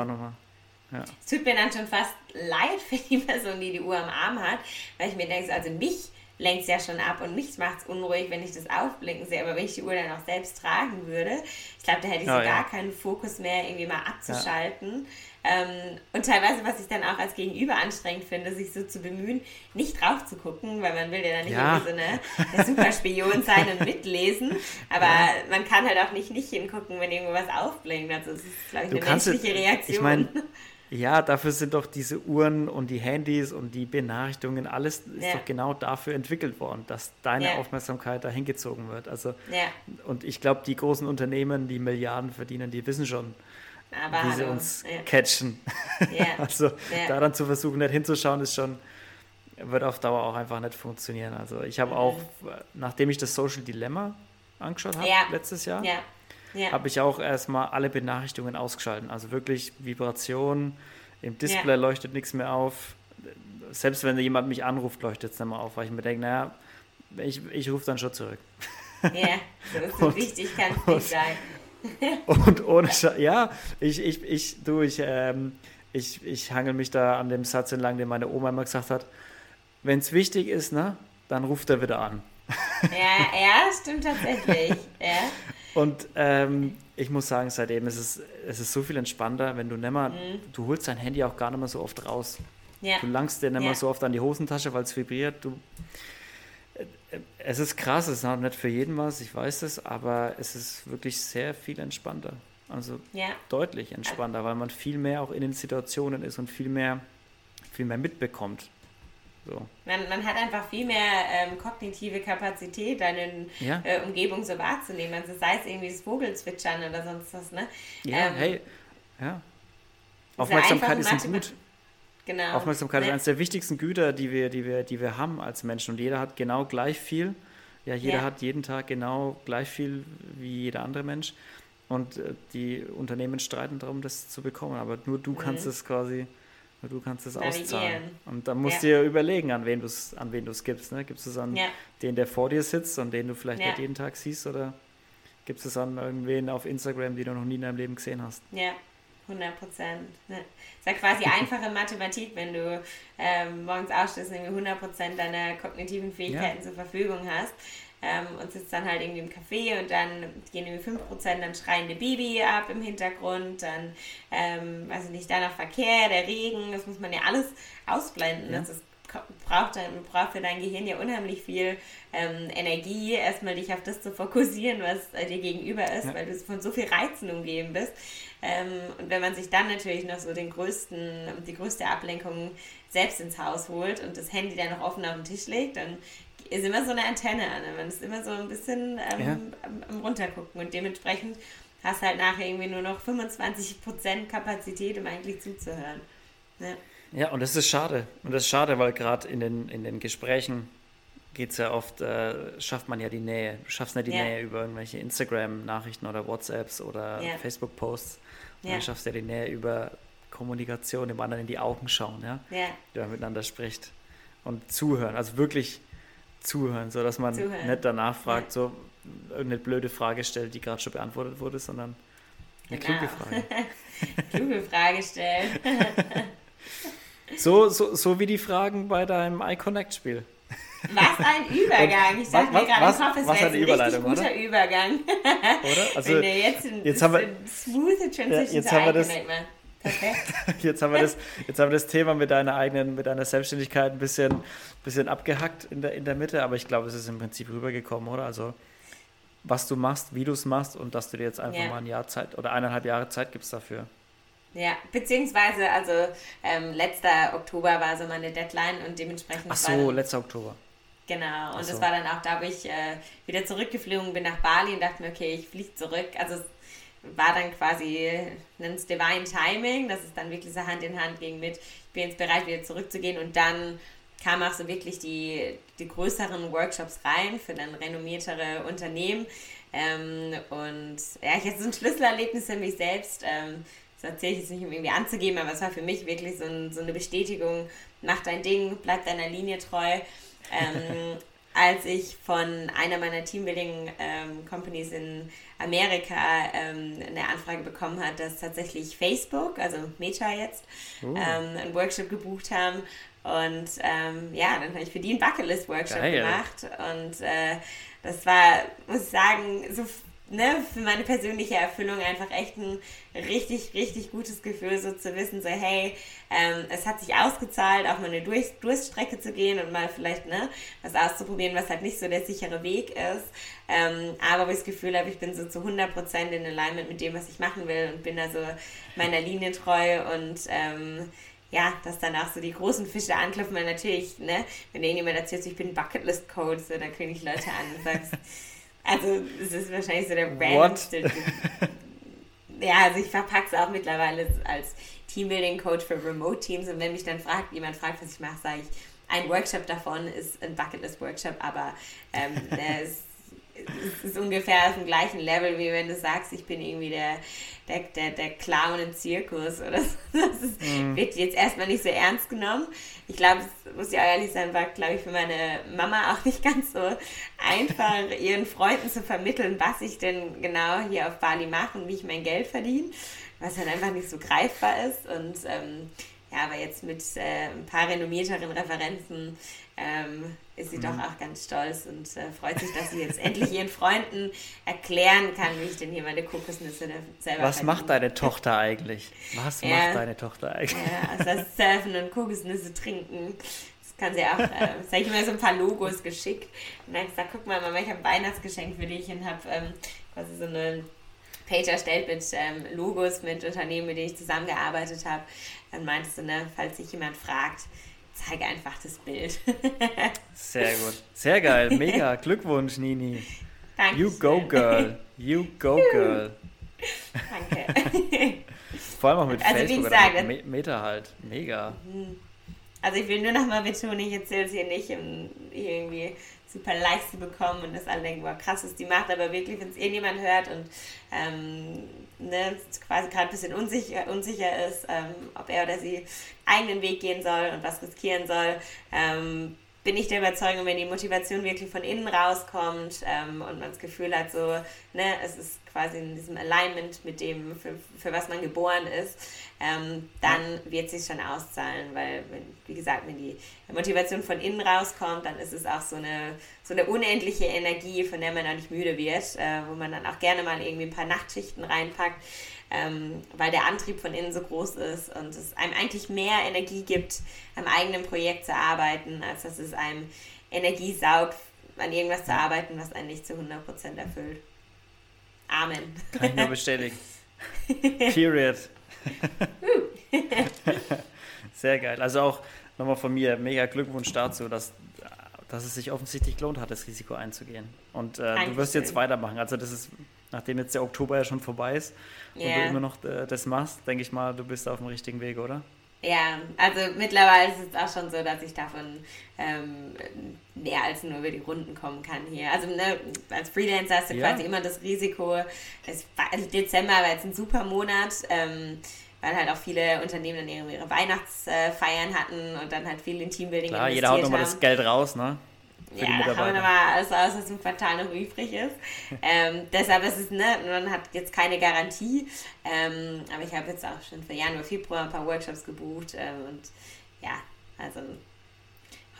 Ja. Es tut mir dann schon fast leid für die Person, die die Uhr am Arm hat, weil ich mir denke, also mich lenkt es ja schon ab und mich macht es unruhig, wenn ich das aufblinken sehe. Aber wenn ich die Uhr dann auch selbst tragen würde, ich glaube, da hätte ich oh, so ja. gar keinen Fokus mehr, irgendwie mal abzuschalten. Ja. Ähm, und teilweise, was ich dann auch als Gegenüber anstrengend finde, sich so zu bemühen, nicht drauf zu gucken, weil man will ja dann nicht ja. irgendwie so eine, eine Superspion sein und mitlesen. Aber man kann halt auch nicht nicht hingucken, wenn irgendwo was aufblinkt. Also das ist, glaube ich, eine menschliche Reaktion. Ich mein, ja, dafür sind doch diese Uhren und die Handys und die Benachrichtigungen, alles ist ja. doch genau dafür entwickelt worden, dass deine ja. Aufmerksamkeit dahin gezogen wird. Also, ja. Und ich glaube, die großen Unternehmen, die Milliarden verdienen, die wissen schon, Aber wie sie uns catchen. also da dann zu versuchen, nicht hinzuschauen, ist schon, wird auf Dauer auch einfach nicht funktionieren. Also ich habe mhm. auch, nachdem ich das Social Dilemma angeschaut habe letztes Jahr, ja. habe ich auch erstmal alle Benachrichtigungen ausgeschalten. Also wirklich Vibration, im Display ja. leuchtet nichts mehr auf. Selbst wenn jemand mich anruft, leuchtet es nicht mehr auf, weil ich mir denke, naja, ich, ich rufe dann schon zurück. Ja, so und, wichtig, kann es nicht sein. Und ohne, Sch ja, ich, ich, ich, du, ich, ähm, ich, ich hangel mich da an dem Satz entlang, den meine Oma immer gesagt hat. Wenn es wichtig ist, ne, dann ruft er wieder an. Ja, ja, stimmt tatsächlich. Ja. Und ähm, ich muss sagen, seitdem ist es, es ist so viel entspannter, wenn du nicht mehr, mhm. du holst dein Handy auch gar nicht mehr so oft raus. Ja. Du langst dir nicht mehr ja. so oft an die Hosentasche, weil es vibriert. Du, es ist krass, es ist auch nicht für jeden was, ich weiß es, aber es ist wirklich sehr viel entspannter. Also ja. deutlich entspannter, weil man viel mehr auch in den Situationen ist und viel mehr, viel mehr mitbekommt. So. Man, man hat einfach viel mehr ähm, kognitive Kapazität, deine ja. äh, Umgebung so wahrzunehmen. Also sei es irgendwie das Vogelzwitschern oder sonst was, ne? Ja, ähm, hey, ja. Aufmerksamkeit ist ein Gut. Genau. Aufmerksamkeit ist eines der wichtigsten Güter, die wir, die, wir, die wir haben als Menschen. Und jeder hat genau gleich viel. Ja, jeder ja. hat jeden Tag genau gleich viel wie jeder andere Mensch. Und äh, die Unternehmen streiten darum, das zu bekommen. Aber nur du mhm. kannst es quasi Du kannst es auszahlen. Und dann musst ja. du dir überlegen, an wen du es an wen gibst. Ne? Gibst du es an den, der vor dir sitzt und den du vielleicht nicht jeden Tag siehst, oder gibst du es an irgendwen auf Instagram, die du noch nie in deinem Leben gesehen hast? Ja, 100 Prozent. Ne? Ist ja quasi einfache Mathematik, wenn du ähm, morgens aufstehst und 100 Prozent deiner kognitiven Fähigkeiten zur Verfügung hast ähm, und sitzt dann halt irgendwie im Café und dann gehen irgendwie 5% dann schreiende Baby ab im Hintergrund, dann, ähm, weiß ich nicht, dann noch Verkehr, der Regen, das muss man ja alles ausblenden. Ja. Das ist, braucht, dann, braucht für dein Gehirn ja unheimlich viel ähm, Energie, erstmal dich auf das zu fokussieren, was äh, dir gegenüber ist, ja. weil du von so viel Reizen umgeben bist. Ähm, und wenn man sich dann natürlich noch so den größten, die größte Ablenkung selbst ins Haus holt und das Handy dann noch offen auf den Tisch legt, dann ist immer so eine Antenne an. Man ist immer so ein bisschen ähm, ja. am, am, Runtergucken und dementsprechend hast halt nachher irgendwie nur noch 25% Kapazität, um eigentlich zuzuhören. Ja. ja, und das ist schade. Und das ist schade, weil gerade in den, in den Gesprächen geht es ja oft, äh, schafft man ja die Nähe. Du schaffst nicht die ja. Nähe über irgendwelche Instagram-Nachrichten oder WhatsApps oder. Facebook-Posts. Ja. Du schaffst ja die Nähe über Kommunikation, dem anderen in die Augen schauen, ja? ja. der miteinander spricht. Und zuhören, also wirklich zuhören, sodass man zuhören. nicht danach fragt, ja. so irgendeine blöde Frage stellt, die gerade schon beantwortet wurde, sondern eine genau. kluge Frage. kluge Frage stellen. so, so, so wie die Fragen bei deinem iConnect-Spiel. Was ein Übergang. Ich sag mir gerade im Kopf, es wäre ein richtig guter oder? Übergang. oder? Also, Wenn jetzt, ein, jetzt haben wir, smooth Transition ja, jetzt haben wir das, Perfekt. Jetzt haben wir das, jetzt haben wir das Thema mit deiner eigenen, mit deiner Selbstständigkeit ein bisschen, bisschen abgehackt in der, in der Mitte, aber ich glaube, es ist im Prinzip rübergekommen, oder? Also was du machst, wie du es machst und dass du dir jetzt einfach ja. mal ein Jahr Zeit oder eineinhalb Jahre Zeit gibst dafür. Ja, beziehungsweise, also ähm, letzter Oktober war so meine Deadline und dementsprechend. Ach so, letzter Oktober. Genau, und so. das war dann auch da, wo ich äh, wieder zurückgeflogen bin nach Bali und dachte mir, okay, ich fliege zurück. Also es war dann quasi, nennt es Divine Timing, dass es dann wirklich so Hand in Hand ging mit, ich bin jetzt bereit, wieder zurückzugehen und dann kamen auch so wirklich die, die größeren Workshops rein für dann renommiertere Unternehmen. Ähm, und ja, ich hatte so ein Schlüsselerlebnis für mich selbst. Ähm, das erzähle ich jetzt nicht, um irgendwie anzugeben, aber es war für mich wirklich so, ein, so eine Bestätigung, mach dein Ding, bleib deiner Linie treu. Ähm, als ich von einer meiner Teambuilding-Companies ähm, in Amerika ähm, eine Anfrage bekommen hat, dass tatsächlich Facebook, also Meta jetzt, uh. ähm, einen Workshop gebucht haben. Und ähm, ja, dann habe ich für die einen Bucketlist-Workshop gemacht. Und äh, das war, muss ich sagen, so ne, für meine persönliche Erfüllung einfach echt ein richtig, richtig gutes Gefühl, so zu wissen, so hey, ähm, es hat sich ausgezahlt, auch mal eine Durch Durststrecke zu gehen und mal vielleicht ne, was auszuprobieren, was halt nicht so der sichere Weg ist. Ähm, aber wo ich das Gefühl habe, ich bin so zu 100% in Alignment mit dem, was ich machen will und bin da so meiner Linie treu und ähm, ja, dass dann auch so die großen Fische anklopfen, weil natürlich, ne, wenn irgendjemand erzählt, ich bin Bucketlist-Code, so, dann kriege ich Leute an und sagst, also es ist wahrscheinlich so der randomste. ja, also ich verpacke es auch mittlerweile als Teambuilding-Coach für Remote-Teams und wenn mich dann fragt, jemand fragt, was ich mache, sage ich, ein Workshop davon ist ein Bucketlist-Workshop, aber ähm, der ist es ist ungefähr auf dem gleichen Level, wie wenn du sagst, ich bin irgendwie der, der, der, der Clown im Zirkus oder so. Das ist, mhm. wird jetzt erstmal nicht so ernst genommen. Ich glaube, es muss ja ehrlich sein, war, glaube ich, für meine Mama auch nicht ganz so einfach, ihren Freunden zu vermitteln, was ich denn genau hier auf Bali mache und wie ich mein Geld verdiene, was halt einfach nicht so greifbar ist. Und ähm, ja, aber jetzt mit äh, ein paar renommierteren Referenzen ähm, ist sie mhm. doch auch ganz stolz und äh, freut sich, dass sie jetzt endlich ihren Freunden erklären kann, wie ich denn hier meine Kokosnüsse selber Was verdiene. macht deine Tochter eigentlich? Was ja. macht deine Tochter eigentlich? Ja, also das Surfen und Kokosnüsse trinken. Das kann sie auch, äh, das habe ich mir so ein paar Logos geschickt und dann gesagt, guck mal, Mama, ich habe ein Weihnachtsgeschenk für dich und habe ähm, quasi so eine Page erstellt mit ähm, Logos mit Unternehmen, mit denen ich zusammengearbeitet habe. Dann meintest du, ne, falls sich jemand fragt, zeige einfach das Bild. Sehr gut. Sehr geil. Mega. Glückwunsch, Nini. Danke. You go, girl. You go, girl. Danke. Vor allem auch mit also, Facebook oder mit Meta halt. Mega. Mhm. Also ich will nur noch mal betonen, ich erzähle es hier nicht, irgendwie super Likes zu bekommen und das alle denken, wow, krass ist die macht, aber wirklich, wenn es irgendjemand hört und ähm, ne, quasi gerade ein bisschen unsicher, unsicher ist, ähm, ob er oder sie eigenen Weg gehen soll und was riskieren soll, ähm, bin ich der Überzeugung, wenn die Motivation wirklich von innen rauskommt ähm, und man das Gefühl hat, so, ne, es ist quasi in diesem Alignment mit dem, für, für was man geboren ist, ähm, dann wird es sich schon auszahlen, weil, wenn, wie gesagt, wenn die Motivation von innen rauskommt, dann ist es auch so eine, so eine unendliche Energie, von der man auch nicht müde wird, äh, wo man dann auch gerne mal irgendwie ein paar Nachtschichten reinpackt ähm, weil der Antrieb von innen so groß ist und es einem eigentlich mehr Energie gibt, am eigenen Projekt zu arbeiten, als dass es einem Energie saugt, an irgendwas zu arbeiten, was einen nicht zu 100% erfüllt. Amen. Kann ich nur bestätigen. Period. Sehr geil. Also auch nochmal von mir mega Glückwunsch dazu, dass, dass es sich offensichtlich gelohnt hat, das Risiko einzugehen. Und äh, du wirst jetzt weitermachen. Also das ist nachdem jetzt der Oktober ja schon vorbei ist und yeah. du immer noch äh, das machst, denke ich mal, du bist auf dem richtigen Weg, oder? Ja, also mittlerweile ist es auch schon so, dass ich davon ähm, mehr als nur über die Runden kommen kann hier. Also ne, als Freelancer hast du ja. quasi immer das Risiko. Es war, also Dezember war jetzt ein super Monat, ähm, weil halt auch viele Unternehmen dann ihre Weihnachtsfeiern hatten und dann halt viel in Teambuilding Klar, jeder haut nochmal das Geld raus, ne? ja, da haben wir nochmal alles aus, was im Quartal noch übrig ist. ähm, deshalb ist es, ne, man hat jetzt keine Garantie, ähm, aber ich habe jetzt auch schon für Januar, Februar ein paar Workshops gebucht ähm, und ja, also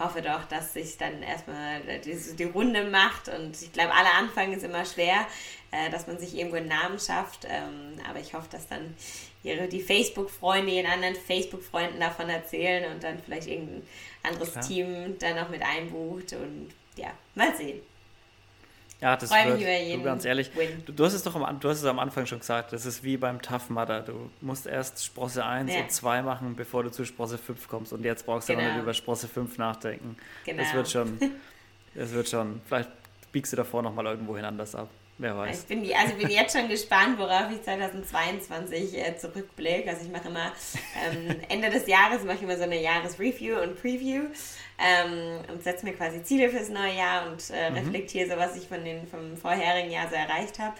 hoffe doch, dass sich dann erstmal die, die Runde macht und ich glaube, alle Anfang ist immer schwer, äh, dass man sich irgendwo einen Namen schafft, ähm, aber ich hoffe, dass dann ihre, die Facebook-Freunde ihren anderen Facebook-Freunden davon erzählen und dann vielleicht irgendein anderes Klar. Team dann noch mit einbucht und ja, mal sehen. Ja, das Freu wird, du, ganz ehrlich, du, du, hast es doch am, du hast es am Anfang schon gesagt, das ist wie beim Tough Mudder. Du musst erst Sprosse 1 ja. und 2 machen, bevor du zu Sprosse 5 kommst und jetzt brauchst du genau. noch nicht über Sprosse 5 nachdenken. Genau. Das wird schon, das wird schon, vielleicht biegst du davor nochmal irgendwo hin anders ab. Wer weiß. Ich bin, also bin jetzt schon gespannt, worauf ich 2022 äh, zurückblicke. Also ich mache immer ähm, Ende des Jahres mache ich immer so eine Jahresreview und Preview ähm, und setze mir quasi Ziele fürs neue Jahr und äh, mhm. reflektiere so, was ich von den, vom vorherigen Jahr so erreicht habe.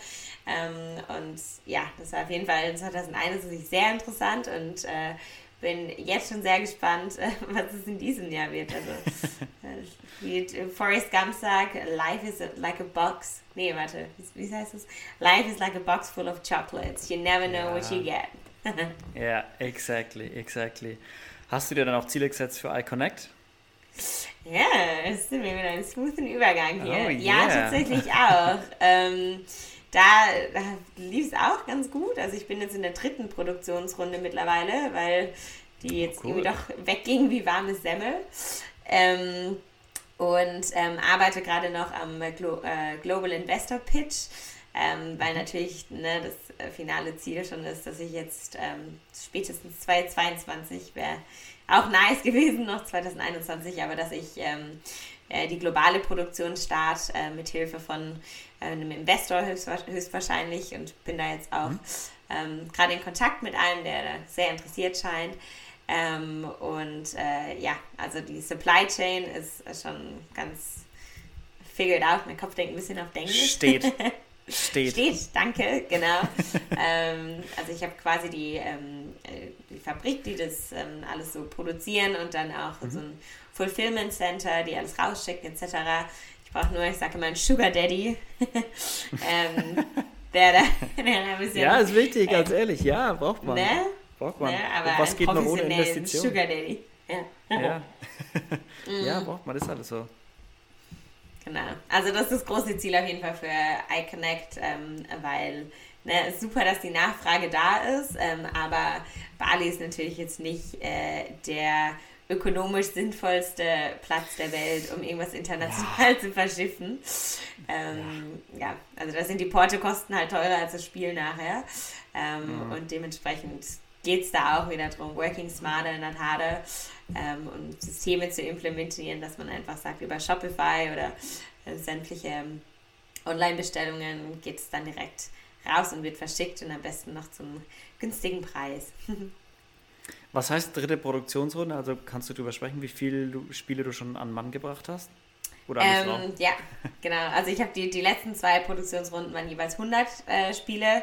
Ähm, und ja, das war auf jeden Fall 2021 sehr interessant und äh, bin jetzt schon sehr gespannt, äh, was es in diesem Jahr wird. Also, äh, wie Forrest Gump sagt, life is like a box. Nee, warte, wie heißt es? Life is like a box full of chocolates. You never know ja. what you get. Ja, yeah, exactly, exactly. Hast du dir dann auch Ziele gesetzt für iConnect? Ja, das ist mir wieder ein smoothen Übergang hier. Oh, yeah. Ja, tatsächlich auch. ähm, da, da lief es auch ganz gut. Also ich bin jetzt in der dritten Produktionsrunde mittlerweile, weil die jetzt cool. irgendwie doch wegging wie warmes Semmel. Ähm, und ähm, arbeite gerade noch am Glo äh, Global Investor Pitch, ähm, weil natürlich ne, das äh, finale Ziel schon ist, dass ich jetzt ähm, spätestens 2022 wäre auch nice gewesen, noch 2021, aber dass ich ähm, äh, die globale Produktion start äh, mit Hilfe von äh, einem Investor höchstwahrscheinlich und bin da jetzt auch mhm. ähm, gerade in Kontakt mit einem, der sehr interessiert scheint. Ähm, und äh, ja, also die Supply Chain ist schon ganz figured out. Mein Kopf denkt ein bisschen auf Englisch. Steht. Steht. Steht, danke, genau. ähm, also ich habe quasi die, ähm, äh, die Fabrik, die das ähm, alles so produzieren und dann auch mhm. so ein Fulfillment Center, die alles rausschicken etc. Ich brauche nur, ich sage immer, einen Sugar Daddy. ähm, der, der, der ein bisschen, ja, ist wichtig, äh, ganz ehrlich. Ja, braucht man. Ne? Braucht man. Ne? Aber was geht noch ohne Investition? Sugar Daddy. Ja. Ja. ja, braucht man, das ist alles so. Genau. Also das ist das große Ziel auf jeden Fall für iConnect, ähm, weil ne, es ist super, dass die Nachfrage da ist, ähm, aber Bali ist natürlich jetzt nicht äh, der ökonomisch sinnvollste Platz der Welt, um irgendwas international ja. zu verschiffen. Ähm, ja. ja. also da sind die Portokosten halt teurer als das Spiel nachher. Ähm, mhm. Und dementsprechend geht es da auch wieder darum, working smarter, not harder ähm, und Systeme zu implementieren, dass man einfach sagt, über Shopify oder äh, sämtliche ähm, Online-Bestellungen geht es dann direkt raus und wird verschickt und am besten noch zum günstigen Preis. Was heißt dritte Produktionsrunde? Also kannst du darüber sprechen, wie viele Spiele du schon an Mann gebracht hast? Oder ähm, ja, genau. Also ich habe die, die letzten zwei Produktionsrunden waren jeweils 100 äh, Spiele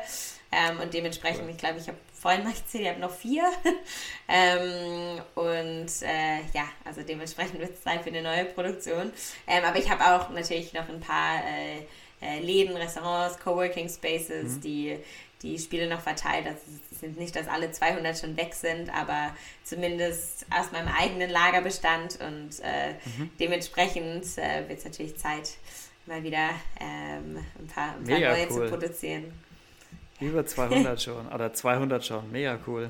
ähm, und dementsprechend, cool. ich glaube, ich habe vorhin mal gezählt, ich habe noch vier. ähm, und äh, ja, also dementsprechend wird es sein für eine neue Produktion. Ähm, aber ich habe auch natürlich noch ein paar äh, äh Läden, Restaurants, Coworking Spaces, mhm. die die Spiele noch verteilt. Also es sind nicht, dass alle 200 schon weg sind, aber zumindest aus meinem eigenen Lagerbestand und äh, mhm. dementsprechend äh, wird es natürlich Zeit, mal wieder ähm, ein paar, ein paar neue cool. zu produzieren. Über 200 schon, oder 200 schon, mega cool.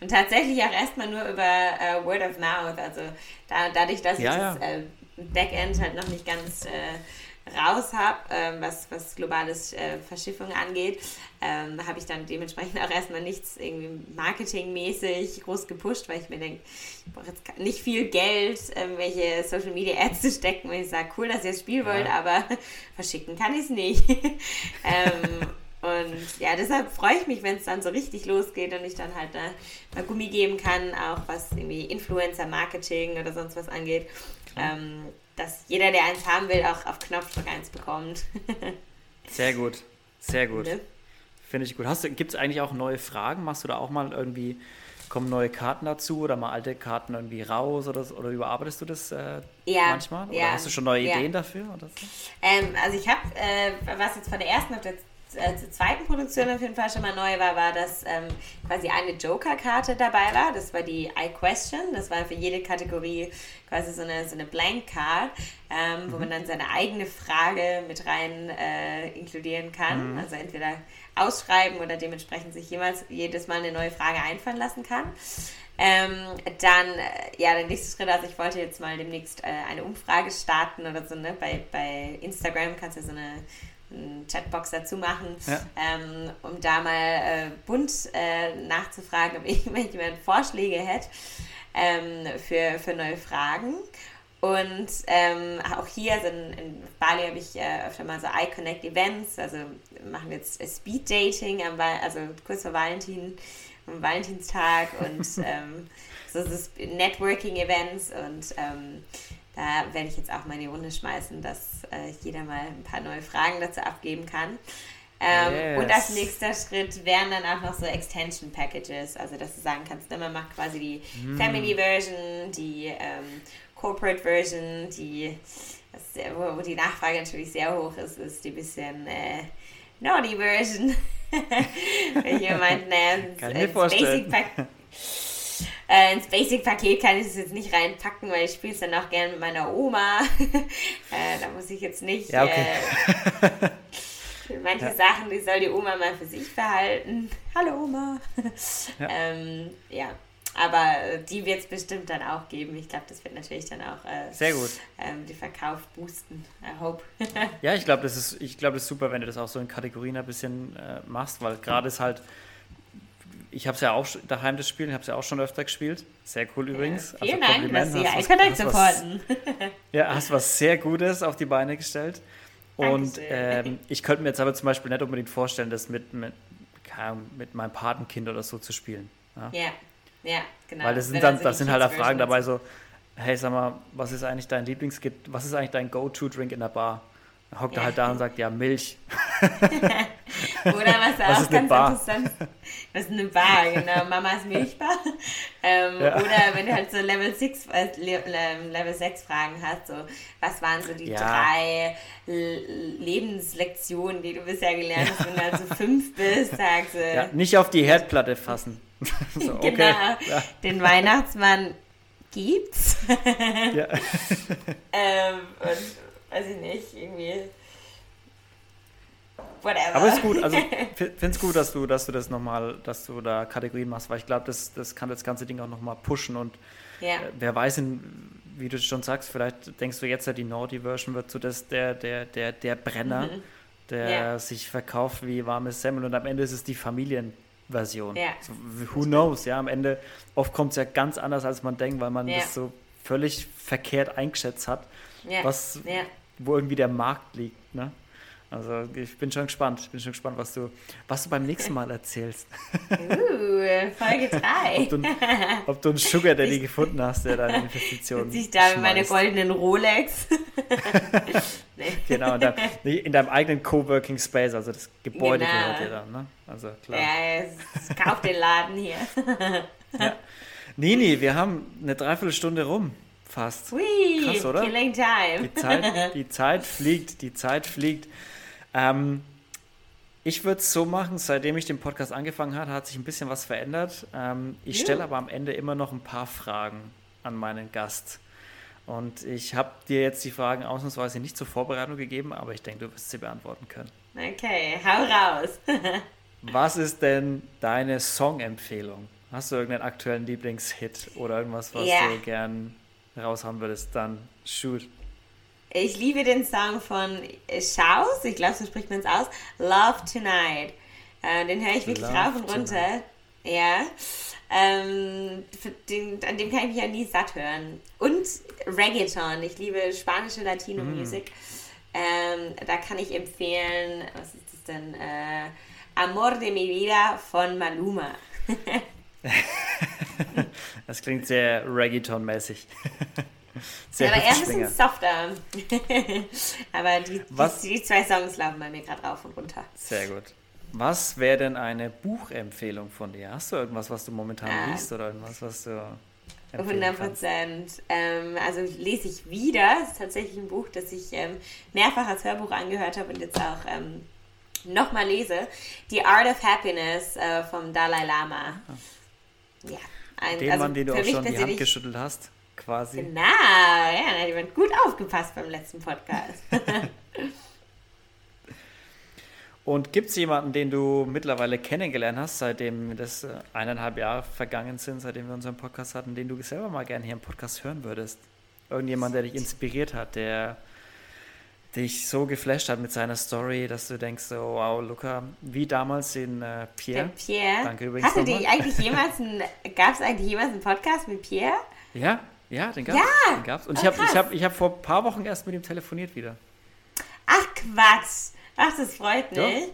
Und tatsächlich auch erstmal nur über äh, Word of Mouth, also da, dadurch, dass ja, ich ja. das äh, Backend halt noch nicht ganz äh, raus habe, ähm, was, was globales äh, Verschiffung angeht, ähm, habe ich dann dementsprechend auch erstmal nichts irgendwie marketingmäßig groß gepusht, weil ich mir denke, ich brauche jetzt nicht viel Geld, irgendwelche Social Media Ads zu stecken, wenn ich sage, cool, dass ihr das Spiel wollt, aber verschicken kann ich es nicht. ähm, und ja, deshalb freue ich mich, wenn es dann so richtig losgeht und ich dann halt da mal Gummi geben kann, auch was irgendwie Influencer-Marketing oder sonst was angeht. Ähm, dass jeder, der eins haben will, auch auf Knopfdruck eins bekommt. sehr gut, sehr gut. Ne? Finde ich gut. Gibt es eigentlich auch neue Fragen? Machst du da auch mal irgendwie, kommen neue Karten dazu oder mal alte Karten irgendwie raus oder, oder überarbeitest du das äh, ja, manchmal? Oder ja, hast du schon neue ja. Ideen dafür? Oder so? ähm, also ich habe, äh, was jetzt von der ersten auf der äh, zur zweiten Produktion auf jeden Fall schon mal neu war, war, dass ähm, quasi eine Joker-Karte dabei war. Das war die I-Question. Das war für jede Kategorie quasi so eine, so eine Blank-Card, ähm, mhm. wo man dann seine eigene Frage mit rein äh, inkludieren kann. Mhm. Also entweder ausschreiben oder dementsprechend sich jemals jedes Mal eine neue Frage einfallen lassen kann. Ähm, dann, äh, ja, der nächste Schritt, also ich wollte jetzt mal demnächst äh, eine Umfrage starten oder so, ne? Bei, bei Instagram kannst du so eine Chatbox dazu machen, ja. ähm, um da mal äh, bunt äh, nachzufragen, ob irgendjemand Vorschläge hätte ähm, für, für neue Fragen. Und ähm, auch hier, also in, in Bali habe ich äh, öfter mal so Eye-Connect Events, also machen jetzt Speed Dating, am, also kurz vor Valentin, am Valentinstag und ähm, so, so Networking-Events und ähm, da werde ich jetzt auch mal in die Runde schmeißen, dass äh, jeder mal ein paar neue Fragen dazu abgeben kann. Ähm, yes. Und als nächster Schritt wären dann auch noch so Extension Packages, also dass du sagen kannst, ne, man macht quasi die mm. Family Version, die ähm, Corporate Version, die, das, wo, wo, die Nachfrage natürlich sehr hoch ist, ist die bisschen äh, Naughty Version. Ne, ich mir vorstellen. Basic Pack äh, ins Basic-Paket kann ich es jetzt nicht reinpacken, weil ich spiele es dann auch gerne mit meiner Oma. äh, da muss ich jetzt nicht. Ja, okay. Äh, manche ja. Sachen, die soll die Oma mal für sich behalten. Hallo Oma. ja. Ähm, ja. Aber die wird es bestimmt dann auch geben. Ich glaube, das wird natürlich dann auch äh, Sehr gut. Ähm, die Verkauf boosten. I hope. ja, ich glaube, das ist, ich glaube, das ist super, wenn du das auch so in Kategorien ein bisschen äh, machst, weil gerade ist halt, ich habe es ja auch daheim das Spiel, ich habe es ja auch schon öfter gespielt. Sehr cool übrigens. Ja, vielen also Dank, dass Sie iConnect supporten. ja, hast was sehr Gutes auf die Beine gestellt. Und ähm, ich könnte mir jetzt aber zum Beispiel nicht unbedingt vorstellen, das mit, mit, mit meinem Patenkind oder so zu spielen. Ja, ja, ja genau. Weil das sind dann, das sind halt auch Fragen dabei so, hey, sag mal, was ist eigentlich dein Lieblings, was ist eigentlich dein Go-To-Drink in der Bar? Dann hockt er halt da und sagt, ja, Milch. Oder was, was auch ganz Bar? interessant Was ist eine Bar, genau. Mamas Milchbar. Ähm, ja. Oder wenn du halt so Level 6, äh, Level 6 Fragen hast, so, was waren so die ja. drei Lebenslektionen, die du bisher gelernt hast, wenn du halt so fünf bist, sagst du. Ja, nicht auf die Herdplatte fassen. so, okay. Genau. Den Weihnachtsmann gibt's. ja. ähm, und weiß ich nicht, irgendwie whatever. Aber ist gut, also finde es gut, dass du, dass du das nochmal, dass du da Kategorien machst, weil ich glaube, das, das kann das ganze Ding auch nochmal pushen und ja. äh, wer weiß, in, wie du schon sagst, vielleicht denkst du jetzt ja, die Naughty-Version wird so das, der, der, der, der Brenner, mhm. der ja. sich verkauft wie warmes Semmel und am Ende ist es die Familienversion. Ja. So, who knows, ja, am Ende, oft kommt es ja ganz anders, als man denkt, weil man das so völlig verkehrt eingeschätzt hat, was, wo irgendwie der Markt liegt, ne? Also ich bin schon gespannt. Ich bin schon gespannt, was du, was du beim nächsten Mal erzählst. Uh, Folge 3. ob, du, ob du einen Sugar Daddy gefunden hast, der deine Investition Sitze ich da mit meiner goldenen Rolex. nee. Genau, in, in deinem eigenen Coworking Space, also das Gebäude genau. gehört dir dann, ne? Also klar. Ja, es, kauf den Laden hier. ja. Nini, wir haben eine Dreiviertelstunde rum. Fast. Ui, Krass, oder? Killing time. Die Zeit, die Zeit fliegt, die Zeit fliegt. Ähm, ich würde es so machen, seitdem ich den Podcast angefangen habe, hat sich ein bisschen was verändert. Ähm, ich ja. stelle aber am Ende immer noch ein paar Fragen an meinen Gast. Und ich habe dir jetzt die Fragen ausnahmsweise nicht zur Vorbereitung gegeben, aber ich denke, du wirst sie beantworten können. Okay, hau raus. was ist denn deine Songempfehlung? Hast du irgendeinen aktuellen Lieblingshit oder irgendwas, was yeah. du gern raushauen würdest? Dann shoot. Ich liebe den Song von Schaus, ich glaube, so spricht man es aus, Love Tonight. Äh, den höre ich wirklich Love rauf und runter. Tonight. Ja. Ähm, den, an dem kann ich mich ja nie satt hören. Und Reggaeton. Ich liebe spanische Latino-Musik. Mm. Ähm, da kann ich empfehlen, was ist das denn? Äh, Amor de mi vida von Maluma. das klingt sehr Reggaeton-mäßig. Sehr ja, aber eher ein bisschen softer. aber die, die, die, zwei Songs laufen bei mir gerade rauf und runter. Sehr gut. Was wäre denn eine Buchempfehlung von dir? Hast du irgendwas, was du momentan ah. liest oder irgendwas, was du 100 Prozent. Ähm, also lese ich wieder. Das ist tatsächlich ein Buch, das ich ähm, mehrfach als Hörbuch angehört habe und jetzt auch ähm, nochmal lese. The Art of Happiness äh, vom Dalai Lama. Ja. Ein, den also Mann, den du auch schon die Hand geschüttelt hast, quasi. Genau, ja, da hat jemand gut aufgepasst beim letzten Podcast. Und gibt es jemanden, den du mittlerweile kennengelernt hast, seitdem das äh, eineinhalb Jahre vergangen sind, seitdem wir unseren Podcast hatten, den du selber mal gerne hier im Podcast hören würdest? Irgendjemand, der dich inspiriert hat, der dich so geflasht hat mit seiner Story, dass du denkst, so, wow, Luca, wie damals in äh, Pierre. Der Pierre. Danke übrigens. Hast du die eigentlich jemals gab es eigentlich jemals einen Podcast mit Pierre? Ja, ja, den gab es. Ja. Den gab's. Und oh, ich habe ich hab, ich hab vor ein paar Wochen erst mit ihm telefoniert wieder. Ach Quatsch. Ach, das freut mich. Ja.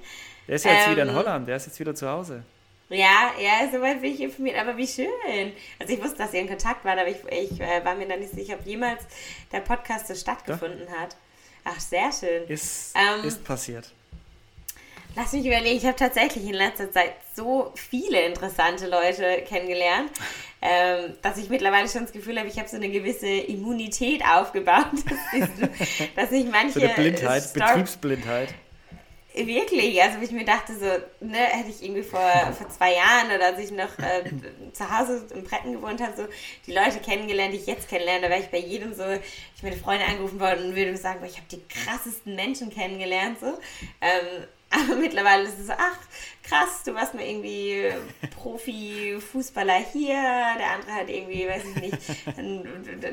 Der ist ja jetzt ähm, wieder in ähm, Holland, der ist jetzt wieder zu Hause. Ja, ja, soweit bin ich informiert, aber wie schön. Also ich wusste, dass ihr in Kontakt wart, aber ich, ich äh, war mir dann nicht sicher, ob jemals der Podcast so stattgefunden Doch. hat. Ach, sehr schön. Ist, ähm, ist passiert. Lass mich überlegen, ich habe tatsächlich in letzter Zeit so viele interessante Leute kennengelernt, ähm, dass ich mittlerweile schon das Gefühl habe, ich habe so eine gewisse Immunität aufgebaut, dass, dass ich manche... So eine Blindheit, Star Betriebsblindheit. Wirklich, also ich mir dachte so, ne, hätte ich irgendwie vor, vor zwei Jahren oder als ich noch äh, zu Hause im Bretten gewohnt habe, so die Leute kennengelernt, die ich jetzt kennenlerne, da wäre ich bei jedem so, ich meine Freunde angerufen worden und würde sagen, ich habe die krassesten Menschen kennengelernt, so. Ähm, aber mittlerweile ist es so, ach, krass, du warst mal irgendwie Profi-Fußballer hier, der andere hat irgendwie, weiß ich nicht, ein,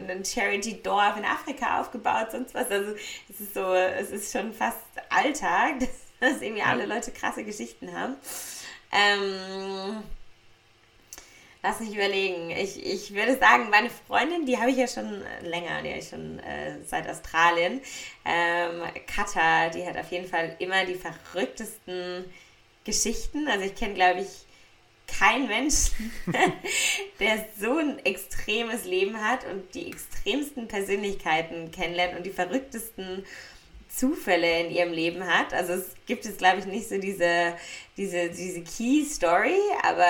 ein Charity-Dorf in Afrika aufgebaut, sonst was. Also es ist so, es ist schon fast Alltag, dass irgendwie alle Leute krasse Geschichten haben. Ähm, lass mich überlegen. Ich, ich würde sagen, meine Freundin, die habe ich ja schon länger, die habe ich schon äh, seit Australien. Ähm, Katha, die hat auf jeden Fall immer die verrücktesten Geschichten. Also ich kenne, glaube ich, keinen Menschen, der so ein extremes Leben hat und die extremsten Persönlichkeiten kennenlernt und die verrücktesten Zufälle in ihrem Leben hat. Also es gibt jetzt, glaube ich, nicht so diese, diese, diese Key-Story, aber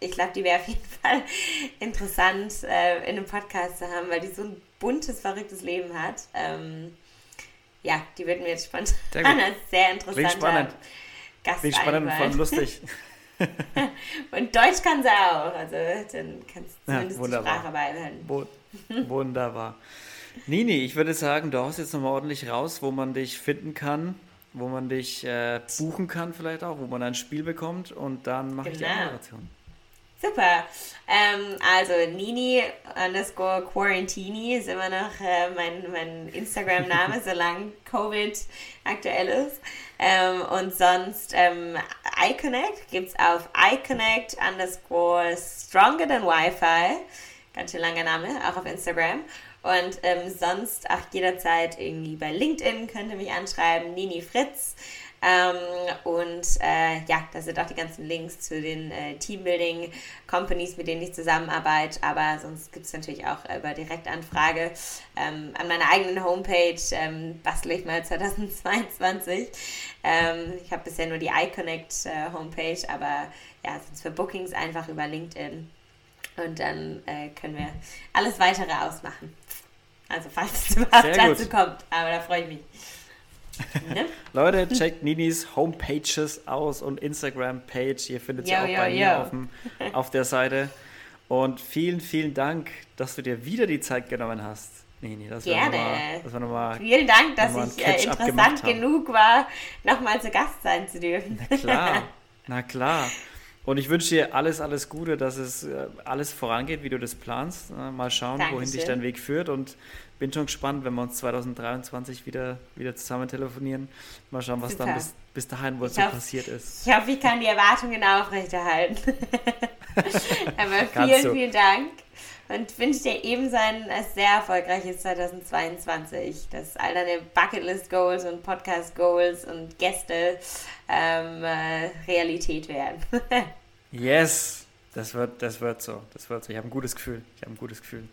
ich glaube, die wäre auf jeden Fall interessant äh, in einem Podcast zu haben, weil die so ein buntes, verrücktes Leben hat. Ähm, ja, die würden mir jetzt spontan sehr, sehr interessant Klingt spannend. Gast Klingt spannend und vor allem lustig. und Deutsch kann sie auch, also dann kannst du zumindest ja, die Sprache beibehalten. Wunderbar. Nini, ich würde sagen, du haust jetzt nochmal ordentlich raus, wo man dich finden kann, wo man dich äh, buchen kann vielleicht auch, wo man ein Spiel bekommt und dann mache genau. ich die genau. Moderation. Super. Ähm, also Nini underscore Quarantini ist immer noch äh, mein, mein Instagram-Name, solange Covid aktuell ist. Ähm, und sonst ähm, iConnect gibt es auf iConnect underscore stronger than Wi-Fi. Ganz schön langer Name, auch auf Instagram. Und ähm, sonst auch jederzeit irgendwie bei LinkedIn könnt ihr mich anschreiben, Nini Fritz. Ähm, und äh, ja, da sind auch die ganzen Links zu den äh, Teambuilding-Companies, mit denen ich zusammenarbeite. Aber sonst gibt es natürlich auch über Direktanfrage. Ähm, an meiner eigenen Homepage ähm, bastle ich mal 2022. Ähm, ich habe bisher nur die iConnect äh, Homepage, aber ja, sonst für Bookings einfach über LinkedIn. Und dann äh, können wir alles weitere ausmachen. Also falls es überhaupt dazu kommt. Aber da freue ich mich. Ne? Leute, checkt Ninis Homepages aus und Instagram-Page. Ihr findet sie yo, auch yo, bei yo. mir auf, dem, auf der Seite. Und vielen, vielen Dank, dass du dir wieder die Zeit genommen hast. Nini, das Gerne. War das war nochmal, Vielen Dank, dass ich äh, interessant genug war, nochmal zu Gast sein zu dürfen. Na klar, na klar. Und ich wünsche dir alles, alles Gute, dass es äh, alles vorangeht, wie du das planst. Mal schauen, Dankeschön. wohin dich dein Weg führt. Und bin schon gespannt, wenn wir uns 2023 wieder, wieder zusammen telefonieren. Mal schauen, was Super. dann bis, bis dahin wohl so passiert ist. Ich hoffe, ich kann die Erwartungen aufrechterhalten. Aber vielen, vielen Dank. Und wünsche dir ebenso ein sehr erfolgreiches 2022, dass all deine Bucketlist-Goals und Podcast-Goals und Gäste ähm, äh, Realität werden. yes, das wird, das wird so. Das wird so. Ich habe ein gutes Gefühl. Ich habe ein gutes Gefühl.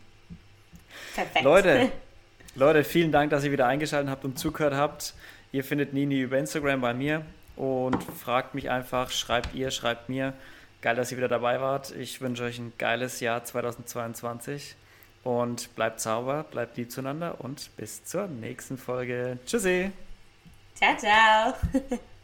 Perfekt. Leute, Leute, vielen Dank, dass ihr wieder eingeschaltet habt und zugehört habt. Ihr findet Nini über Instagram bei mir und fragt mich einfach, schreibt ihr, schreibt mir. Geil, dass ihr wieder dabei wart. Ich wünsche euch ein geiles Jahr 2022 und bleibt sauber, bleibt lieb zueinander und bis zur nächsten Folge. Tschüssi. Ciao, ciao.